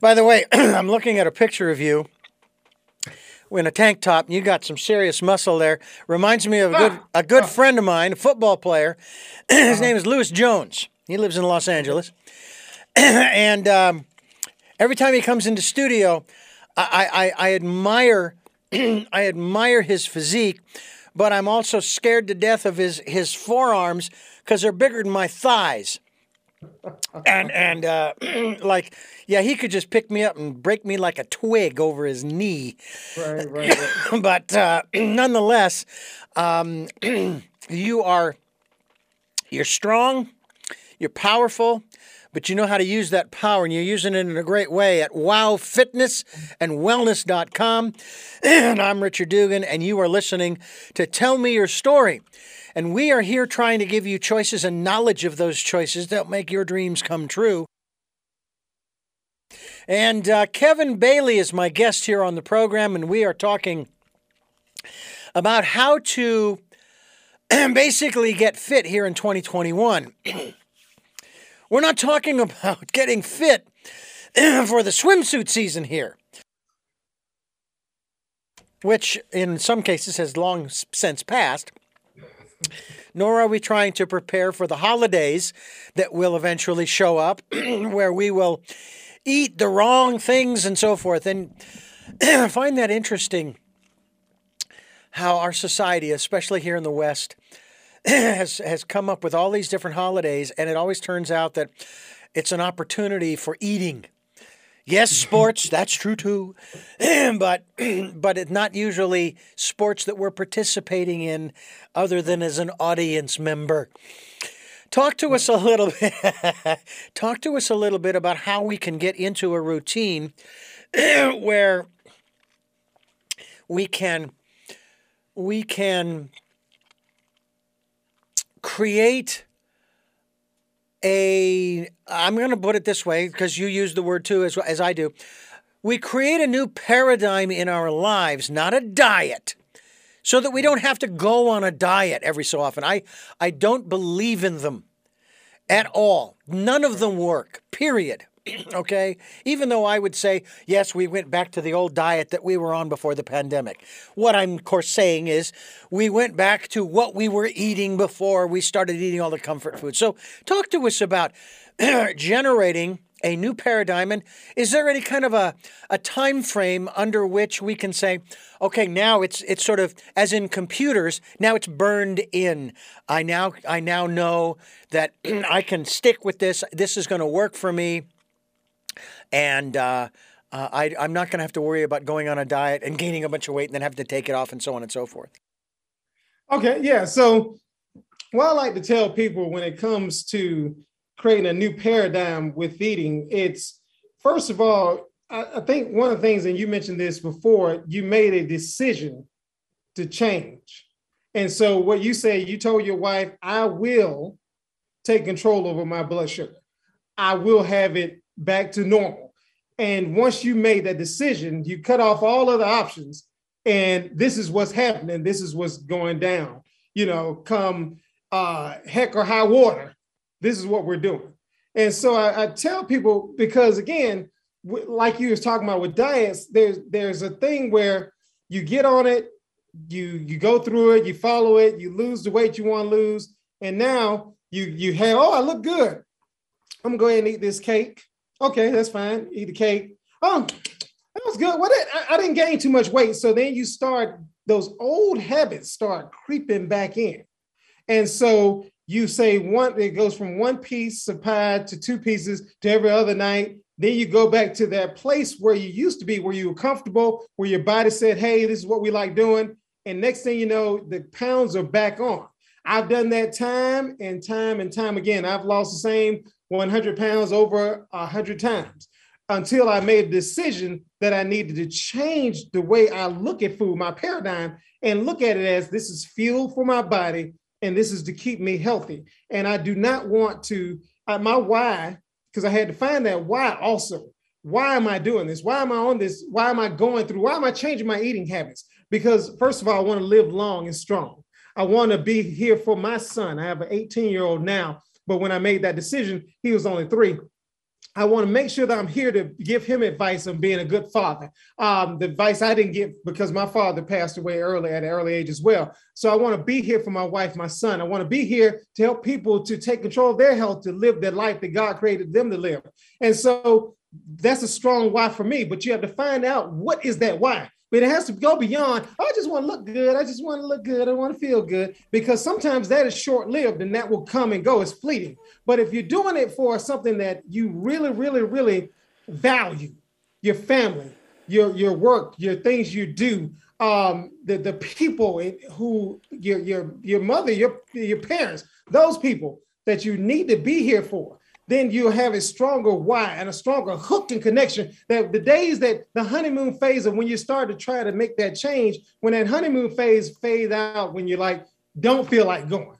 By the way, I'm looking at a picture of you in a tank top and you got some serious muscle there. Reminds me of a good a good friend of mine, a football player. His uh-huh. name is Lewis Jones. He lives in Los Angeles. and um, every time he comes into studio, I, I, I admire I admire his physique, but I'm also scared to death of his his forearms because they're bigger than my thighs. And and uh, like yeah, he could just pick me up and break me like a twig over his knee. Right, right. right. but uh, nonetheless, um, you are you're strong, you're powerful, but you know how to use that power and you're using it in a great way at wowfitnessandwellness.com. And I'm Richard Dugan, and you are listening to Tell Me Your Story. And we are here trying to give you choices and knowledge of those choices that make your dreams come true. And uh, Kevin Bailey is my guest here on the program, and we are talking about how to basically get fit here in 2021. We're not talking about getting fit for the swimsuit season here, which in some cases has long since passed. Nor are we trying to prepare for the holidays that will eventually show up, where we will eat the wrong things and so forth. And I find that interesting how our society, especially here in the West, has has come up with all these different holidays, and it always turns out that it's an opportunity for eating. Yes, sports, that's true too. but but it's not usually sports that we're participating in other than as an audience member. Talk to us a little bit talk to us a little bit about how we can get into a routine where we can we can create a I'm going to put it this way because you use the word too as as I do. We create a new paradigm in our lives, not a diet. So that we don't have to go on a diet every so often. I I don't believe in them at all. None of them work. Period. Okay? Even though I would say, yes, we went back to the old diet that we were on before the pandemic. What I'm, of course, saying is we went back to what we were eating before we started eating all the comfort food. So, talk to us about generating a new paradigm and is there any kind of a, a time frame under which we can say okay now it's it's sort of as in computers now it's burned in i now i now know that i can stick with this this is going to work for me and uh, uh, I, I'm not going to have to worry about going on a diet and gaining a bunch of weight and then having to take it off and so on and so forth. Okay, yeah. So, what I like to tell people when it comes to creating a new paradigm with eating, it's first of all, I, I think one of the things, and you mentioned this before, you made a decision to change. And so, what you say, you told your wife, I will take control over my blood sugar. I will have it back to normal. And once you made that decision, you cut off all other options. And this is what's happening. This is what's going down. You know, come uh, heck or high water, this is what we're doing. And so I, I tell people because again, like you was talking about with diets, there's there's a thing where you get on it, you you go through it, you follow it, you lose the weight you want to lose, and now you you have oh I look good. I'm gonna go ahead and eat this cake. Okay, that's fine. Eat the cake. Oh, that was good. What I, I didn't gain too much weight. So then you start those old habits start creeping back in, and so you say one. It goes from one piece of pie to two pieces to every other night. Then you go back to that place where you used to be, where you were comfortable, where your body said, "Hey, this is what we like doing." And next thing you know, the pounds are back on. I've done that time and time and time again. I've lost the same 100 pounds over 100 times until I made a decision that I needed to change the way I look at food, my paradigm, and look at it as this is fuel for my body and this is to keep me healthy. And I do not want to, uh, my why, because I had to find that why also. Why am I doing this? Why am I on this? Why am I going through? Why am I changing my eating habits? Because, first of all, I want to live long and strong. I want to be here for my son. I have an 18 year old now but when I made that decision, he was only three. I want to make sure that I'm here to give him advice on being a good father. Um, the advice I didn't get because my father passed away early at an early age as well. So I want to be here for my wife, my son. I want to be here to help people to take control of their health, to live the life that God created them to live. And so that's a strong why for me. But you have to find out what is that why but it has to go beyond i just want to look good i just want to look good i want to feel good. Because sometimes that is short-lived and that will come and go it's fleeting. But if you're doing it for something that you really really really value your family your your work your things you do um the the people who your your your mother your your parents those people that you need to be here for then you'll have a stronger why and a stronger hook and connection. That the days that the honeymoon phase of when you start to try to make that change, when that honeymoon phase fades out, when you're like, don't feel like going,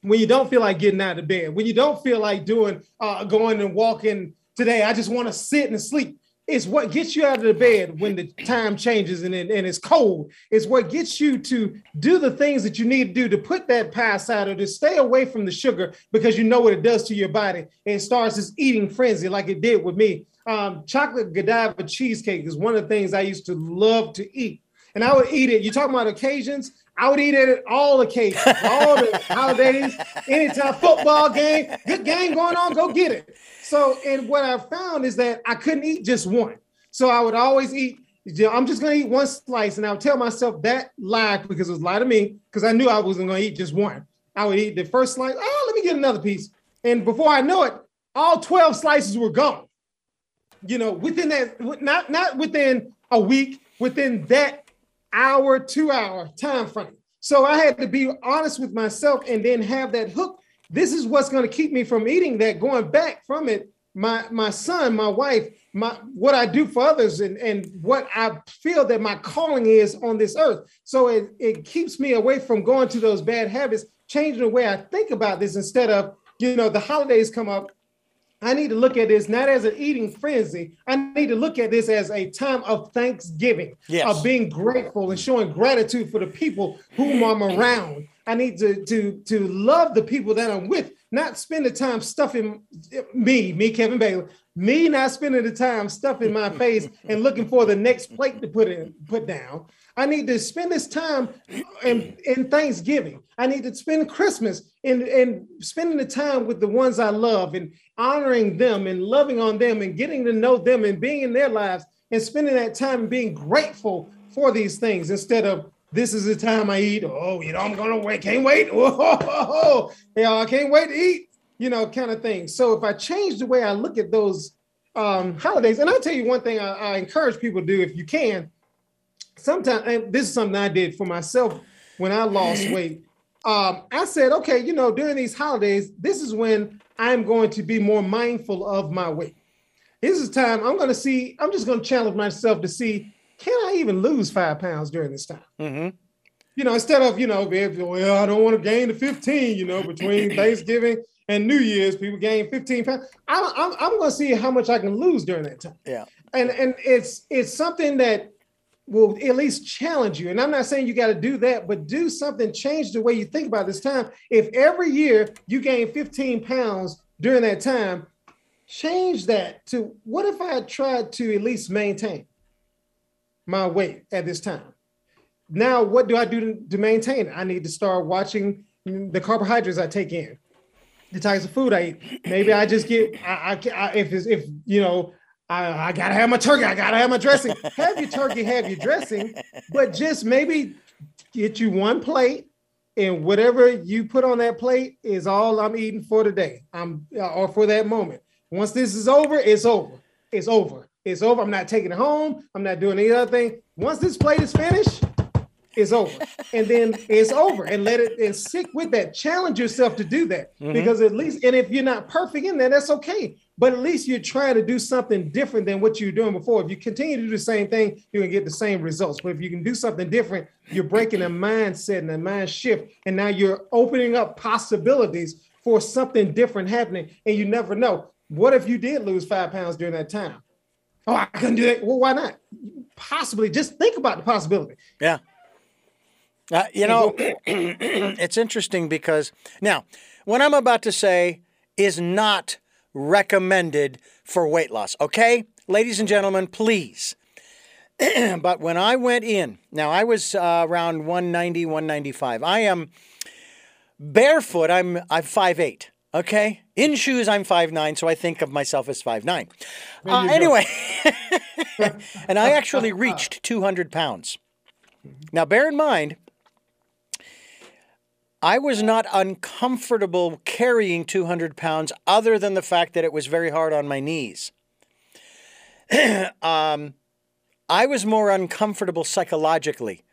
when you don't feel like getting out of bed, when you don't feel like doing uh, going and walking today, I just want to sit and sleep. It's what gets you out of the bed when the time changes and, and it's cold. It's what gets you to do the things that you need to do to put that pie aside or to stay away from the sugar because you know what it does to your body. And starts this eating frenzy like it did with me. Um, chocolate Godiva cheesecake is one of the things I used to love to eat. And I would eat it. You talking about occasions? I would eat it at all occasions, all the holidays, anytime football game, good game going on, go get it. So, and what I found is that I couldn't eat just one. So I would always eat, I'm just gonna eat one slice, and I would tell myself that lie because it was lie to me, because I knew I wasn't gonna eat just one. I would eat the first slice, oh, let me get another piece. And before I know it, all 12 slices were gone. You know, within that, not not within a week, within that hour, two hour time frame. So I had to be honest with myself and then have that hook. This is what's going to keep me from eating that going back from it. My my son my wife my what i do for others and and what i feel that my calling is on this earth. So it, it keeps me away from going to those bad habits changing the way i think about this instead of you know the holidays come up I need to look at this not as an eating frenzy. I need to look at this as a time of thanksgiving, yes. of being grateful and showing gratitude for the people whom I'm around. I need to, to, to love the people that I'm with, not spend the time stuffing me, me, Kevin Bailey, me not spending the time stuffing my face and looking for the next plate to put in, put down. I need to spend this time in, in Thanksgiving. I need to spend Christmas in, in spending the time with the ones I love and honoring them and loving on them and getting to know them and being in their lives and spending that time and being grateful for these things instead of this is the time I eat. Oh, you know, I'm gonna wait, can't wait. Oh, yeah, I can't wait to eat, you know, kind of thing. So if I change the way I look at those um, holidays, and I'll tell you one thing I, I encourage people to do if you can, sometimes and this is something I did for myself when I lost weight. Um, I said, okay, you know, during these holidays, this is when I'm going to be more mindful of my weight. This is time I'm going to see, I'm just going to challenge myself to see, can I even lose five pounds during this time? Mm-hmm. You know, instead of, you know, well, I don't want to gain the 15, you know, between Thanksgiving and New Year's, people gain 15 pounds. I'm, I'm, I'm going to see how much I can lose during that time. Yeah. And, and it's, it's something that will at least challenge you. And I'm not saying you got to do that, but do something, change the way you think about this time. If every year you gain 15 pounds during that time, change that to what if I tried to at least maintain my weight at this time? Now, what do I do to, maintain it? I need to start watching the carbohydrates I take in, the types of food I eat. Maybe I just get, I, I, I if if, you know, I, I, gotta have my turkey. I gotta have my dressing. have your turkey, have your dressing, but just maybe get you one plate, and whatever you put on that plate is all I'm eating for today. I'm or for that moment. Once this is over, it's over. It's over. It's over. I'm not taking it home. I'm not doing any other thing. Once this plate is finished, it's over. And then it's over. And let it and stick with that. Challenge yourself to do that. Mm-hmm. Because at least, and if you're not perfect in there, that's okay. But at least you're trying to do something different than what you were doing before. If you continue to do the same thing, you're gonna get the same results. But if you can do something different, you're breaking a mindset and a mind shift. And now you're opening up possibilities for something different happening. And you never know. What if you did lose five pounds during that time? Oh, I couldn't do that. Well, why not? Possibly just think about the possibility. Yeah. Uh, you know, it's interesting because now, what I'm about to say is not recommended for weight loss, okay? Ladies and gentlemen, please. but when I went in, now I was uh, around 190, 195. I am barefoot, I'm I'm 5'8. Okay? In shoes, I'm 5'9, so I think of myself as 5'9. Uh, anyway, and I actually reached 200 pounds. Now, bear in mind, I was not uncomfortable carrying 200 pounds, other than the fact that it was very hard on my knees. um, I was more uncomfortable psychologically.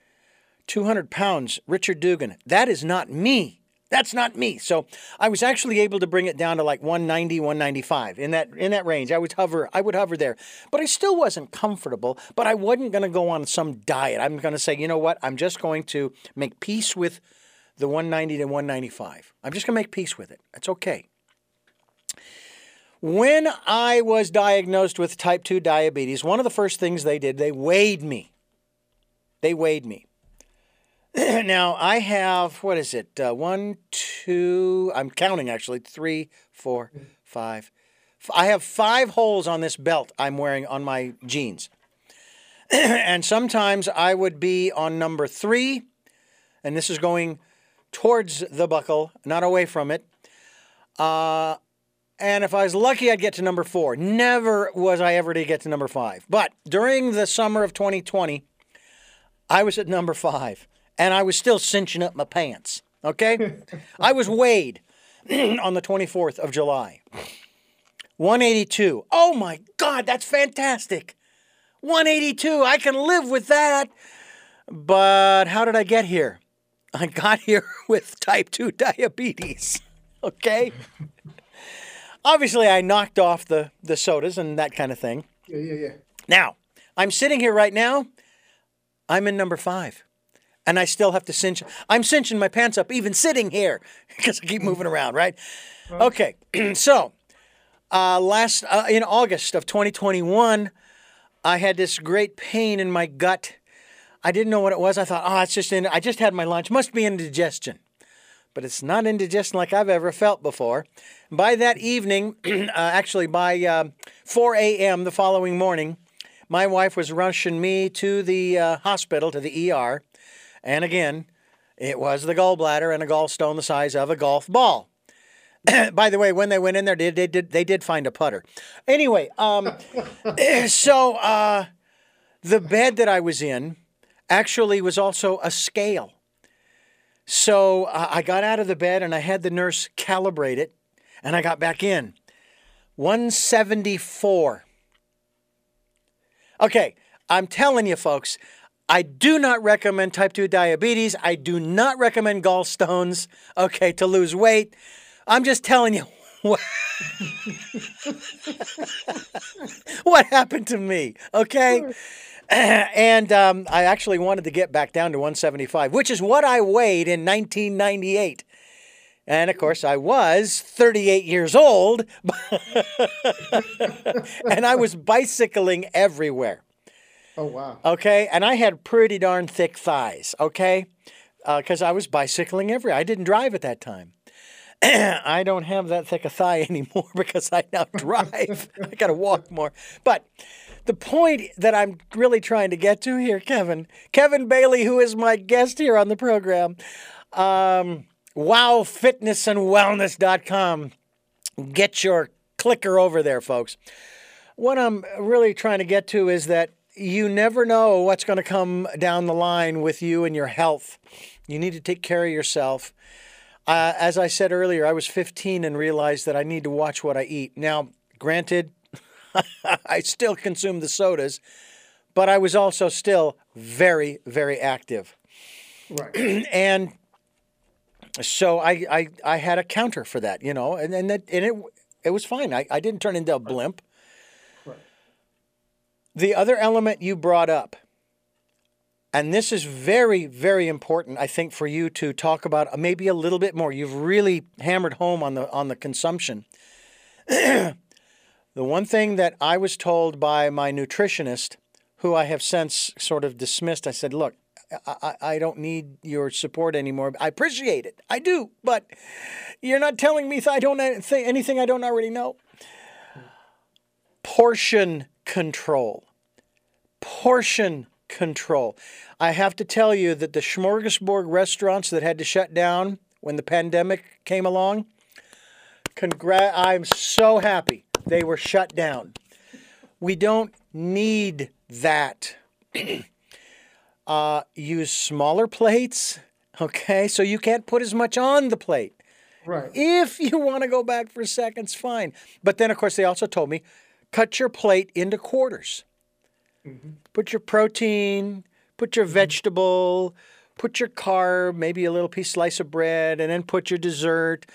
200 pounds, Richard Dugan, that is not me. That's not me. So I was actually able to bring it down to like 190, 195 in that in that range. I would hover, I would hover there. But I still wasn't comfortable, but I wasn't going to go on some diet. I'm going to say, you know what? I'm just going to make peace with the 190 to 195. I'm just going to make peace with it. That's okay. When I was diagnosed with type 2 diabetes, one of the first things they did, they weighed me. They weighed me. now, I have, what is it? Uh, one, two, I'm counting actually, three, four, five. I have five holes on this belt I'm wearing on my jeans. and sometimes I would be on number three, and this is going towards the buckle, not away from it. Uh, and if I was lucky, I'd get to number four. Never was I ever to get to number five. But during the summer of 2020, I was at number five, and I was still cinching up my pants. Okay? I was weighed on the 24th of July. 182. Oh my God, that's fantastic. 182. I can live with that. But how did I get here? I got here with type 2 diabetes. Okay? Obviously, I knocked off the, the sodas and that kind of thing. Yeah, yeah, yeah. Now, I'm sitting here right now. I'm in number five. And I still have to cinch. I'm cinching my pants up even sitting here because I keep moving around, right? Okay. so, uh, last uh, in August of 2021, I had this great pain in my gut I didn't know what it was. I thought, oh, it's just in. I just had my lunch. Must be indigestion, but it's not indigestion like I've ever felt before. By that evening, uh, actually by uh, 4 a.m. the following morning, my wife was rushing me to the uh, hospital to the ER, and again, it was the gallbladder and a gallstone the size of a golf ball. By the way, when they went in there, they, they did they did find a putter. Anyway, um, so uh, the bed that I was in actually was also a scale. So uh, I got out of the bed and I had the nurse calibrate it and I got back in. 174. Okay, I'm telling you, folks, I do not recommend type 2 diabetes. I do not recommend gallstones, okay, to lose weight. I'm just telling you what, what happened to me, okay? And um, I actually wanted to get back down to 175, which is what I weighed in 1998. And of course, I was 38 years old, and I was bicycling everywhere. Oh, wow. Okay. And I had pretty darn thick thighs. Okay. Because uh, I was bicycling everywhere. I didn't drive at that time. I don't have that thick a thigh anymore because I now drive. I got to walk more. But the point that I'm really trying to get to here, Kevin, Kevin Bailey, who is my guest here on the program, um, wowfitnessandwellness.com. Get your clicker over there, folks. What I'm really trying to get to is that you never know what's going to come down the line with you and your health. You need to take care of yourself. Uh, as I said earlier, I was 15 and realized that I need to watch what I eat. Now, granted, I still consume the sodas, but I was also still very, very active. Right. and so I, I, I had a counter for that, you know, and, and, that, and it, it was fine. I, I didn't turn into a blimp. Right. The other element you brought up, and this is very, very important, I think, for you to talk about uh, maybe a little bit more. You've really hammered home on the on the consumption. the one thing that I was told by my nutritionist, who I have since sort of dismissed, I said, "Look, I, I don't need your support anymore. I appreciate it, I do, but you're not telling me I don't anything I don't already know." Portion control. Portion control. I have to tell you that the smorgasbord restaurants that had to shut down when the pandemic came along, congrat- I'm so happy they were shut down. We don't need that. uh, use smaller plates, okay? So you can't put as much on the plate. Right. If you want to go back for seconds, fine. But then, of course, they also told me cut your plate into quarters. Mm-hmm. Put your protein, put your mm-hmm. vegetable, put your carb, maybe a little piece slice of bread, and then put your dessert.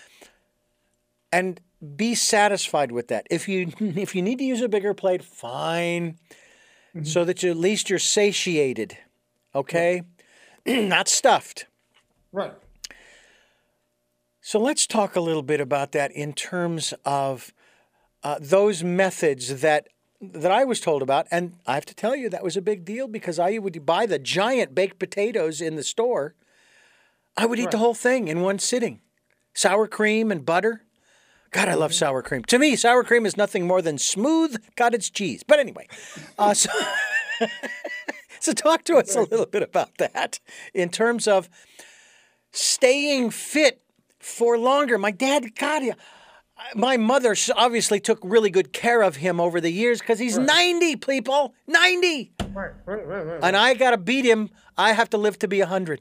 And be satisfied with that. If you if you need to use a bigger plate, fine. Mm-hmm. So that you, at least you're satiated. Okay? Not stuffed. Right. So let's talk a little bit about that in terms of uh, those methods that that I was told about, and I have to tell you that was a big deal because I would buy the giant baked potatoes in the store. I would eat right. the whole thing in one sitting, sour cream and butter. God, I love sour cream. To me, sour cream is nothing more than smooth cottage cheese. But anyway, uh, so, so talk to us a little bit about that in terms of staying fit for longer. My dad, God, my mother obviously took really good care of him over the years because he's right. 90 people 90 right, right, right, right, and i gotta beat him i have to live to be 100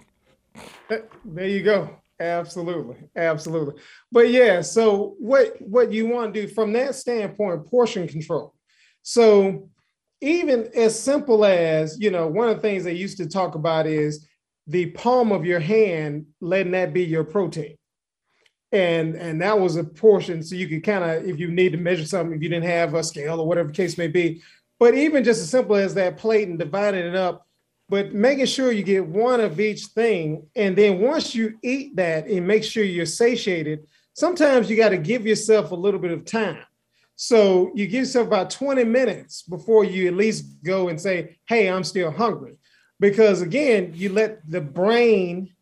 there you go absolutely absolutely. But yeah so what what you want to do from that standpoint portion control. So even as simple as you know one of the things they used to talk about is the palm of your hand letting that be your protein. And and that was a portion so you could kind of if you need to measure something if you didn't have a scale or whatever case may be. But even just as simple as that plate and dividing it up but making sure you get one of each thing and then once you eat that and make sure you're satiated sometimes you got to give yourself a little bit of time so you give yourself about 20 minutes before you at least go and say hey i'm still hungry because again you let the brain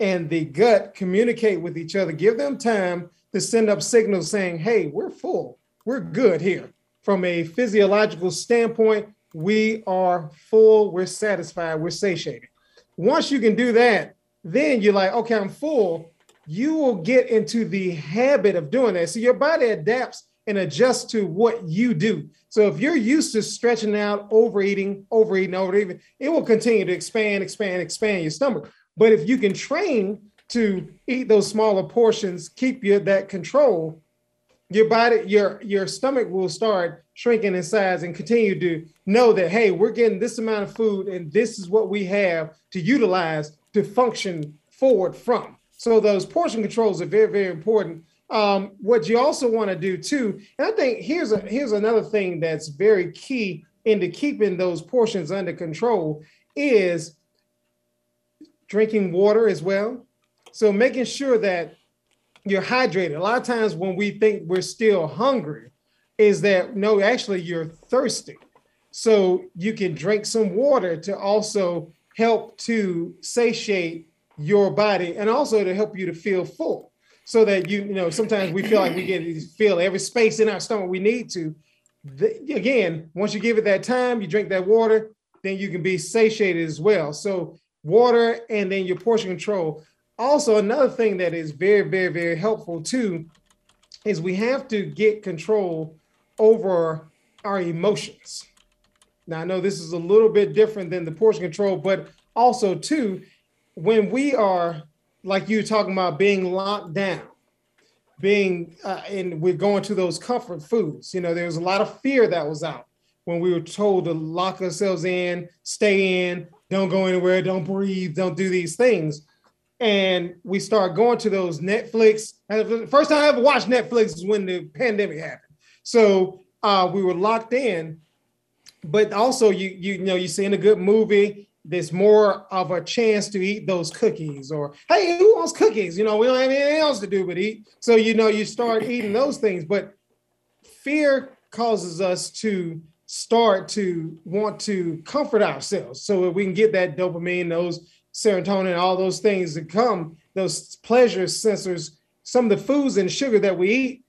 and the gut communicate with each other. Give them time to send up signals saying, hey, we're full, we're good here. From a physiological standpoint, we are full, we're satisfied, we're satiated. Once you can do that, then you're like, okay, I'm full. You will get into the habit of doing that. So your body adapts and adjusts to what you do. So if you're used to stretching out, overeating, overeating, overeating, it will continue to expand, expand, expand your stomach. But if you can train to eat those smaller portions, keep you that control, your body, your your stomach will start shrinking in size and continue to know that hey, we're getting this amount of food and this is what we have to utilize to function forward from. So those portion controls are very, very important. Um, what you also want to do too, and I think here's a here's another thing that's very key into keeping those portions under control is drinking water as well. So making sure that you're hydrated. A lot of times when we think we're still hungry, is that no, actually you're thirsty. So you can drink some water to also help to satiate your body and also to help you to feel full. So that you, you know, sometimes we feel like we get feel every space in our stomach we need to. The, again, once you give it that time, you drink that water, then you can be satiated as well. So water and then your portion control. Also, another thing that is very, very, very helpful too is we have to get control over our emotions. Now, I know this is a little bit different than the portion control, but also too, when we are like you talking about being locked down, being uh, and we're going to those comfort foods. You know, there's a lot of fear that was out when we were told to lock ourselves in, stay in, don't go anywhere, don't breathe, don't do these things. And we start going to those Netflix. The first time I ever watched Netflix is when the pandemic happened. So uh, we were locked in, but also you you know you're seeing a good movie. There's more of a chance to eat those cookies, or hey, who wants cookies? You know, we don't have anything else to do but eat. So you know, you start eating those things. But fear causes us to start to want to comfort ourselves so that we can get that dopamine, those serotonin, all those things that come, those pleasure sensors. Some of the foods and sugar that we eat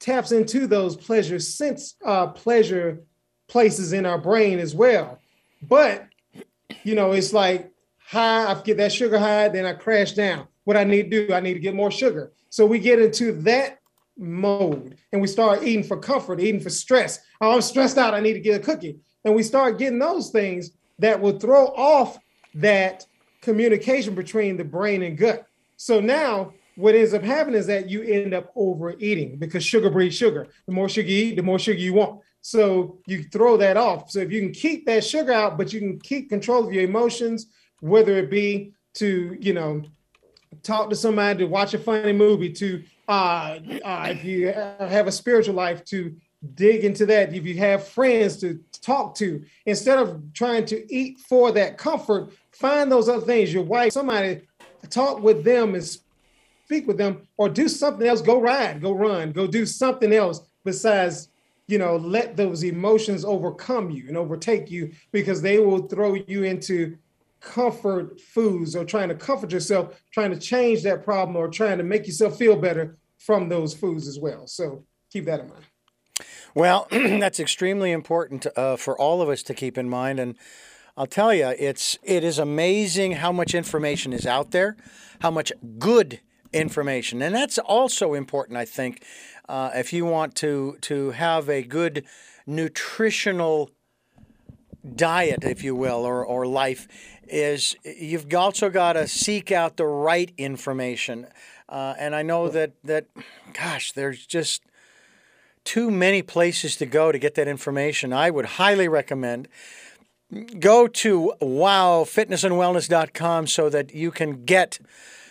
taps into those pleasure sense uh, pleasure places in our brain as well. But you know, it's like high, I get that sugar high, then I crash down. What I need to do, I need to get more sugar. So we get into that mode and we start eating for comfort, eating for stress. Oh, I'm stressed out, I need to get a cookie. And we start getting those things that will throw off that communication between the brain and gut. So now what ends up happening is that you end up overeating because sugar breeds sugar. The more sugar you eat, the more sugar you want. So you throw that off. So if you can keep that sugar out, but you can keep control of your emotions, whether it be to, you know, talk to somebody, to watch a funny movie, to uh, uh if you have a spiritual life, to dig into that. If you have friends to talk to, instead of trying to eat for that comfort, find those other things. Your wife, somebody, talk with them and speak with them or do something else. Go ride go run go do something else besides you know let those emotions overcome you and overtake you because they will throw you into comfort foods or trying to comfort yourself trying to change that problem or trying to make yourself feel better from those foods as well. So keep that in mind. Well that's extremely important uh, for all of us to keep in mind. And I'll tell you, it's it is amazing how much information is out there, how much good information. And that's also important, I think, uh, if you want to, to have a good nutritional diet, if you will, or, or life, is you've also got to seek out the right information. Uh, and I know that, that, gosh, there's just too many places to go to get that information. I would highly recommend go to wowfitnessandwellness.com so that you can get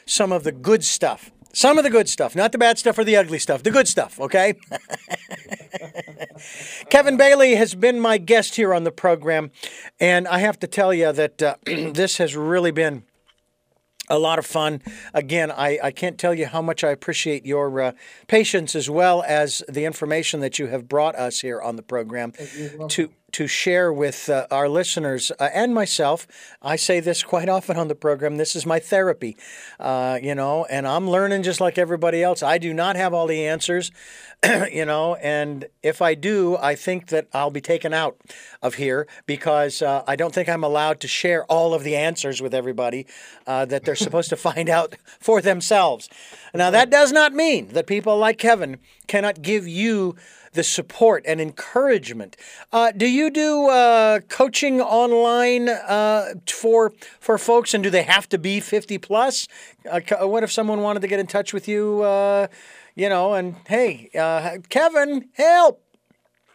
some of the good stuff. Some of the good stuff, not the bad stuff or the ugly stuff, the good stuff, okay? Kevin Bailey has been my guest here on the program, and I have to tell you that uh, this has really been a lot of fun. Again, I, I can't tell you how much I appreciate your uh, patience as well as the information that you have brought us here on the program to to share with uh, our listeners uh, and myself. I say this quite often on the program. This is my therapy, uh, you know, and I'm learning just like everybody else. I do not have all the answers, you know, and if I do, I think that I'll be taken out of here because uh, I don't think I'm allowed to share all of the answers with everybody uh, that they're supposed to find out for themselves. Now, that does not mean that people like Kevin cannot give you the support and encouragement. Uh, do you do uh, coaching online uh, for for folks, and do they have to be fifty plus? Uh, what if someone wanted to get in touch with you? Uh, you know, and hey, uh, Kevin, help.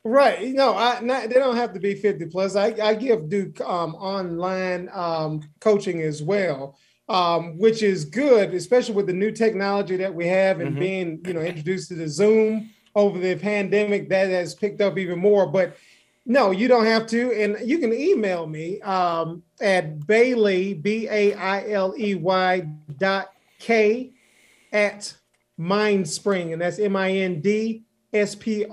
Right. No, I not, they don't have to be 50 plus. I, I give Duke um, online um, coaching as well, um, which is good, especially with the new technology that we have and mm-hmm. being, you know, introduced to the Zoom over the pandemic that has picked up even more. But no, you don't have to. And you can email me um, at Bailey, B A I L E Y dot K at Mindspring. And that's M I N D S-P-R-I-N-G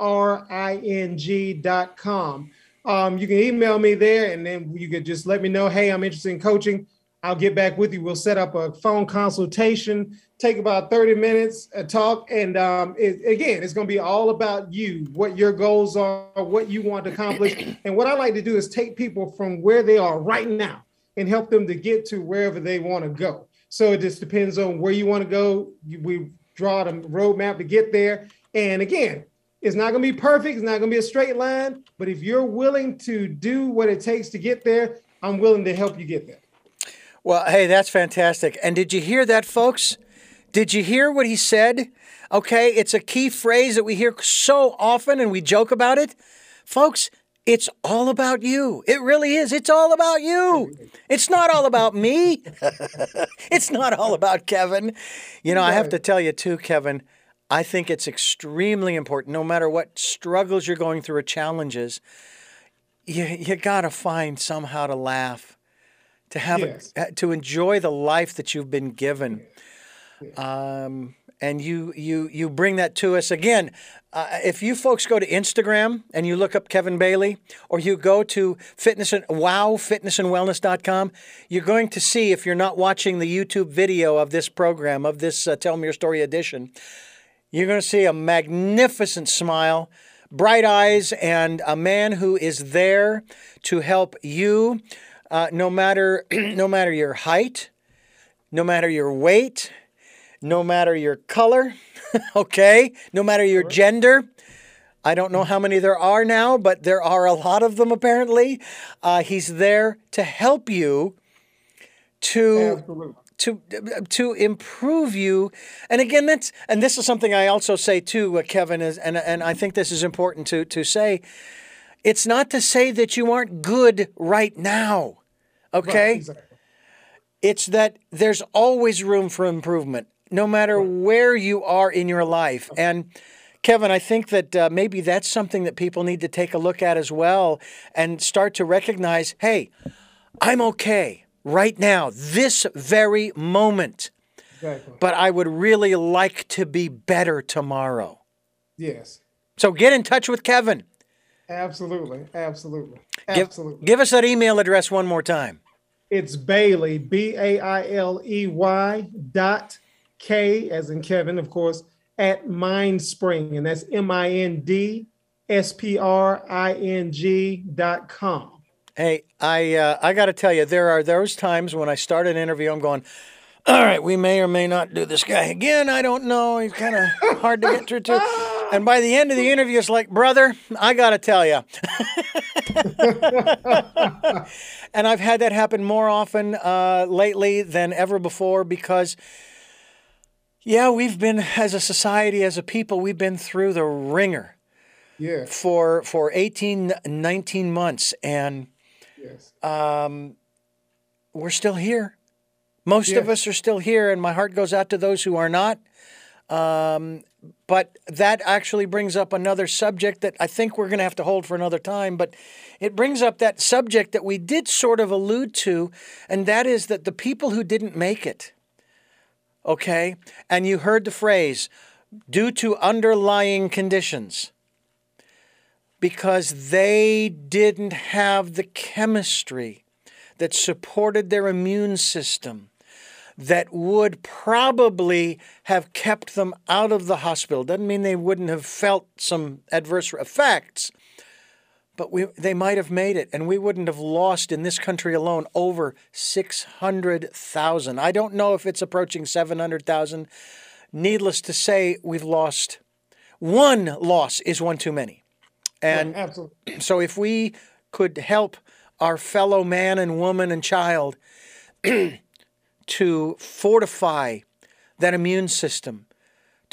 dot com. Um, you can email me there and then you could just let me know, hey, I'm interested in coaching. I'll get back with you. We'll set up a phone consultation, take about 30 minutes, a talk. And um, it, again, it's going to be all about you, what your goals are, what you want to accomplish. And what I like to do is take people from where they are right now and help them to get to wherever they want to go. So it just depends on where you want to go. We draw the roadmap to get there. And again, it's not going to be perfect. It's not going to be a straight line. But if you're willing to do what it takes to get there, I'm willing to help you get there. Well, hey, that's fantastic. And did you hear that, folks? Did you hear what he said? Okay, it's a key phrase that we hear so often and we joke about it. Folks, it's all about you. It really is. It's all about you. It's not all about me. it's not all about Kevin. You know, I have to tell you, too, Kevin, I think it's extremely important, no matter what struggles you're going through or challenges, you, you got to find somehow to laugh, to have yes. a, to enjoy the life that you've been given. Um, and you you you bring that to us again. Uh, if you folks go to Instagram and you look up Kevin Bailey, or you go to fitness and wow fitnessandwellness.com, you're going to see if you're not watching the YouTube video of this program of this uh, Tell Me Your Story edition you're going to see a magnificent smile, bright eyes, and a man who is there to help you, uh, no matter no matter your height, no matter your weight, no matter your color, okay, no matter your gender. I don't know how many there are now, but there are a lot of them apparently. Uh, he's there to help you to Absolutely to to improve you. And again, that's and this is something I also say too, uh, Kevin, is and and I think this is important to to say. It's not to say that you aren't good right now, okay? Right, exactly. It's that there's always room for improvement, no matter where you are in your life. And Kevin, I think that uh, maybe that's something that people need to take a look at as well and start to recognize hey, I'm okay right now, this very moment. Exactly. But I would really like to be better tomorrow. Yes. So get in touch with Kevin. Absolutely. Absolutely. Absolutely. Give, give us that email address one more time. It's Bailey, B A I L E Y dot K, as in Kevin, of course, at Mindspring. And that's M I N D S P R I N G dot com. Hey, I uh, I got to tell you, there are those times when I start an interview, I'm going, all right, we may or may not do this guy again. I don't know. He's kind of hard to get through to. And by the end of the interview, it's like, brother, I got to tell you. and I've had that happen more often uh, lately than ever before because, yeah, we've been, as a society, as a people, we've been through the ringer yeah. for, for 18, 19 months. And Yes. Um, we're still here. Most of us are still here, and my heart goes out to those who are not. Um, but that actually brings up another subject that I think we're going to have to hold for another time. But it brings up that subject that we did sort of allude to, and that is that the people who didn't make it, okay, and you heard the phrase, due to underlying conditions because they didn't have the chemistry that supported their immune system that would probably have kept them out of the hospital. Doesn't mean they wouldn't have felt some adverse effects, but we, they might have made it, and we wouldn't have lost in this country alone over 600,000. I don't know if it's approaching 700,000. Needless to say, we've lost. One loss is one too many. And Absolutely. so if we could help our fellow man and woman and child to fortify that immune system,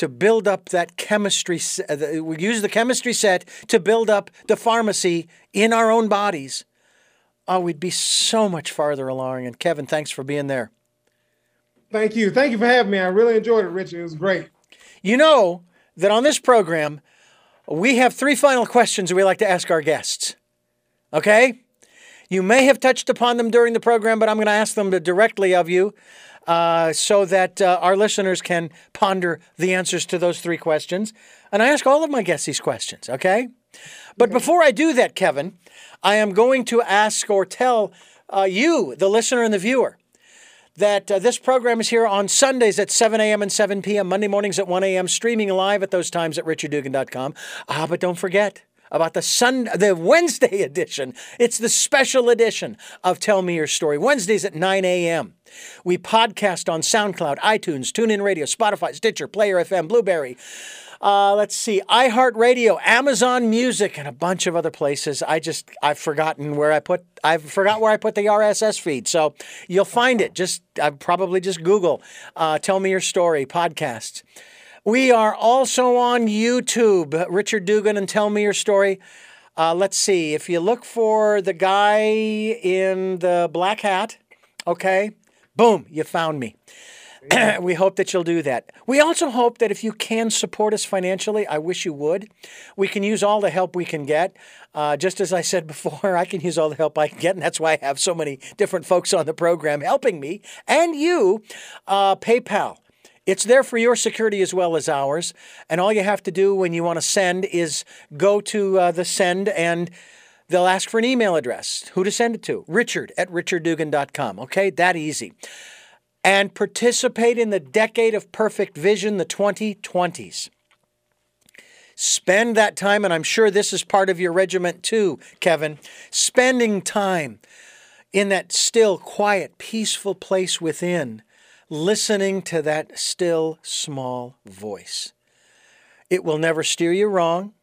to build up that chemistry. Uh, we use the chemistry set to build up the pharmacy in our own bodies. Oh, we'd be so much farther along. And Kevin, thanks for being there. Thank you. Thank you for having me. I really enjoyed it, Richard. It was great. You know that on this program, we have three final questions we like to ask our guests. Okay? You may have touched upon them during the program, but I'm going to ask them directly of you uh, so that uh, our listeners can ponder the answers to those three questions. And I ask all of my guests these questions, okay? But okay. before I do that, Kevin, I am going to ask or tell uh, you, the listener and the viewer, that uh, this program is here on Sundays at 7 a.m. and 7 p.m., Monday mornings at 1 a.m., streaming live at those times at richarddugan.com. Ah, but don't forget, about the Sun the Wednesday edition. It's the special edition of Tell Me Your Story. Wednesdays at 9 a.m. We podcast on SoundCloud, iTunes, TuneIn Radio, Spotify, Stitcher, Player FM, Blubrry. Uh, let's see, iHeartRadio, Amazon Music, and a bunch of other places. I just I've forgotten where I put I've forgot where I put the RSS feed. So you'll find it. Just I probably just Google uh, "Tell Me Your Story" podcast. We are also on YouTube. Richard Dugan and Tell Me Your Story. Uh, let's see. If you look for the guy in the black hat, okay, boom, you found me. we hope that you'll do that. We also hope that if you can support us financially, I wish you would. We can use all the help we can get. Uh, just as I said before, I can use all the help I can get, and that's why I have so many different folks on the program helping me and you. Uh, PayPal. It's there for your security as well as ours. And all you have to do when you want to send is go to uh, the send and they'll ask for an email address. Who to send it to? Richard at richarddugan.com. Okay, that easy and participate in the decade of perfect vision, the 2020s. Spend that time, and I'm sure this is part of your regiment too, Kevin, spending time in that still, quiet, peaceful place within, listening to that still, small voice. It will never steer you wrong.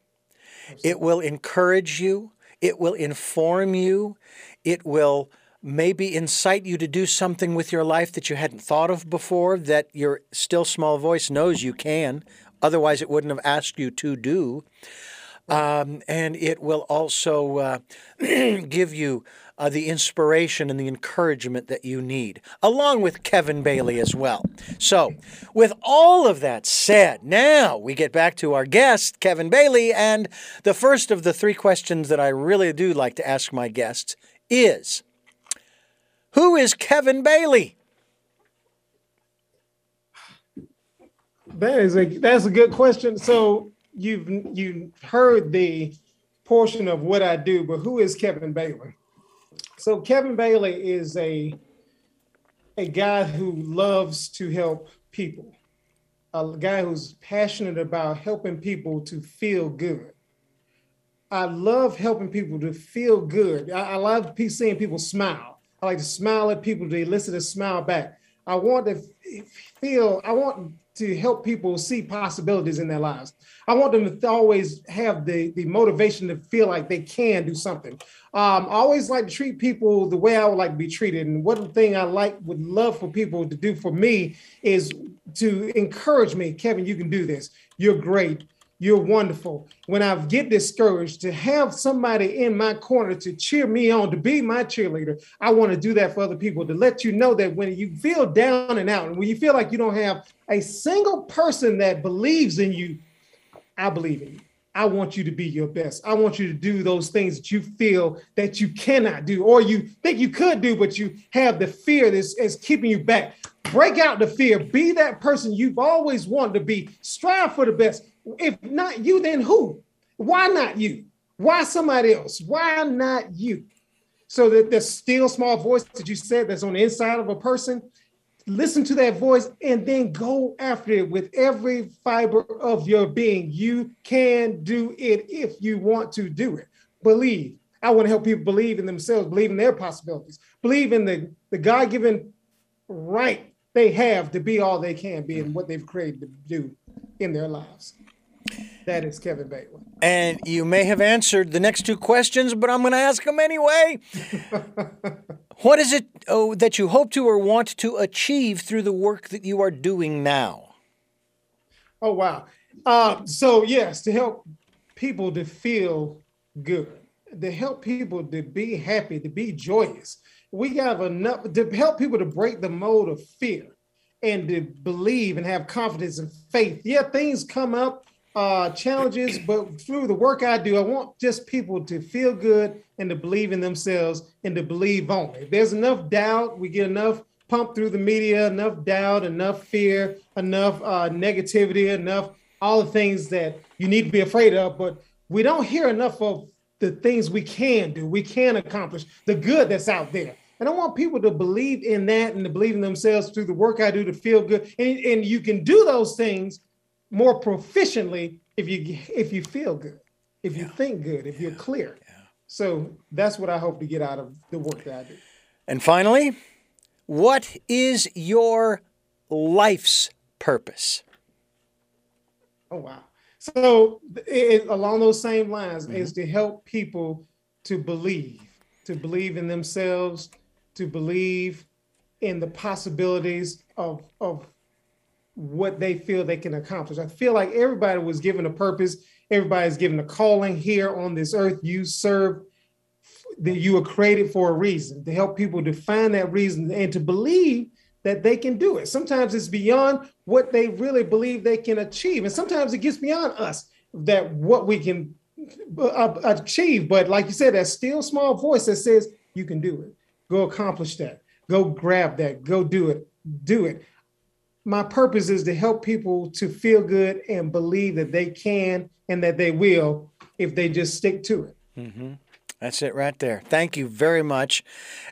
It will encourage you. It will inform you. It will maybe incite you to do something with your life that you hadn't thought of before that your still small voice knows you can. Otherwise, it wouldn't have asked you to do. Um, and it will also uh, give you uh, the inspiration and the encouragement that you need, along with Kevin Bailey as well. So, with all of that said, now we get back to our guest, Kevin Bailey. And the first of the three questions that I really do like to ask my guests is who is Kevin Bailey? That is a that's a good question. So you've you heard the portion of what I do, but who is Kevin Bailey? So Kevin Bailey is a a guy who loves to help people, a guy who's passionate about helping people to feel good. I love helping people to feel good. I, I love seeing people smile. I like to smile at people to elicit a smile back. I want to feel, I want to help people see possibilities in their lives. I want them to always have the, the motivation to feel like they can do something. Um, I always like to treat people the way I would like to be treated. And one thing I like, would love for people to do for me is to encourage me, Kevin, you can do this. You're great. You're wonderful. When I get discouraged, to have somebody in my corner to cheer me on, to be my cheerleader, I want to do that for other people, to let you know that when you feel down and out, and when you feel like you don't have a single person that believes in you, I believe in you. I want you to be your best. I want you to do those things that you feel that you cannot do, or you think you could do, but you have the fear that's is keeping you back. Break out the fear. Be that person you've always wanted to be. Strive for the best if not you, then who? Why not you? Why somebody else? Why not you? So that the still small voice that you said that's on the inside of a person, listen to that voice and then go after it with every fiber of your being. You can do it if you want to do it. Believe. I want to help people believe in themselves, believe in their possibilities, believe in the, the God given right they have to be all they can be and what they've created to do in their lives. That is Kevin Bailey. And you may have answered the next two questions, but I'm going to ask them anyway. what is it oh, that you hope to or want to achieve through the work that you are doing now? Oh wow. Uh, so yes, to help people to feel good, to help people to be happy, to be joyous. We have enough to help people to break the mold of fear and to believe and have confidence and faith. Yeah, things come up, uh, challenges, but through the work I do, I want just people to feel good and to believe in themselves and to believe on it. There's enough doubt, we get enough pumped through the media, enough doubt, enough fear, enough uh, negativity, enough all the things that you need to be afraid of, but we don't hear enough of the things we can do, we can accomplish, the good that's out there. And I want people to believe in that and to believe in themselves through the work I do to feel good. And, and you can do those things more proficiently if you if you feel good, if yeah. you think good, if yeah. you're clear. Yeah. So that's what I hope to get out of the work that I do. And finally, what is your life's purpose? Oh wow. So it, along those same lines mm-hmm. is to help people to believe, to believe in themselves, to believe in the possibilities of, of what they feel they can accomplish. I feel like everybody was given a purpose, everybody's given a calling here on this earth. You serve that you were created for a reason to help people define that reason and to believe that they can do it. Sometimes it's beyond what they really believe they can achieve, and sometimes it gets beyond us that what we can uh, achieve. But like you said, that still small voice that says you can do it. Go accomplish that. Go grab that. Go do it. Do it. My purpose is to help people to feel good and believe that they can and that they will if they just stick to it. Mm-hmm. That's it right there. Thank you very much.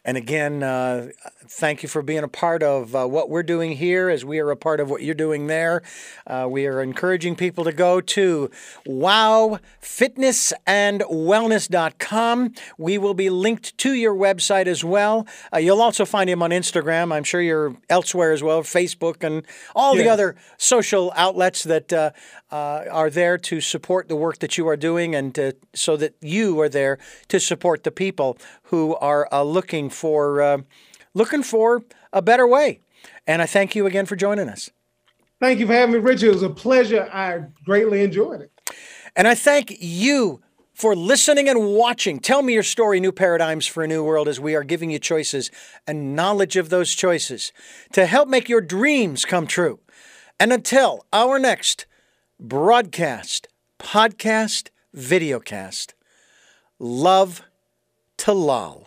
And again, uh, thank you for being a part of uh, what we're doing here as we are a part of what you're doing there. Uh, we are encouraging people to go to wowfitnessandwellness.com. We will be linked to your website as well. Uh, you'll also find him on Instagram. I'm sure you're elsewhere as well, Facebook and all yes. the other social outlets that uh, uh, are there to support the work that you are doing and to, so that you are there to support the people who are uh, looking for uh, looking for a better way. And I thank you again for joining us. Thank you for having me, Richard. It was a pleasure. I greatly enjoyed it. And I thank you for listening and watching. Tell me your story, New Paradigms for a New World, as we are giving you choices and knowledge of those choices to help make your dreams come true. And until our next broadcast, podcast, videocast, love to lol.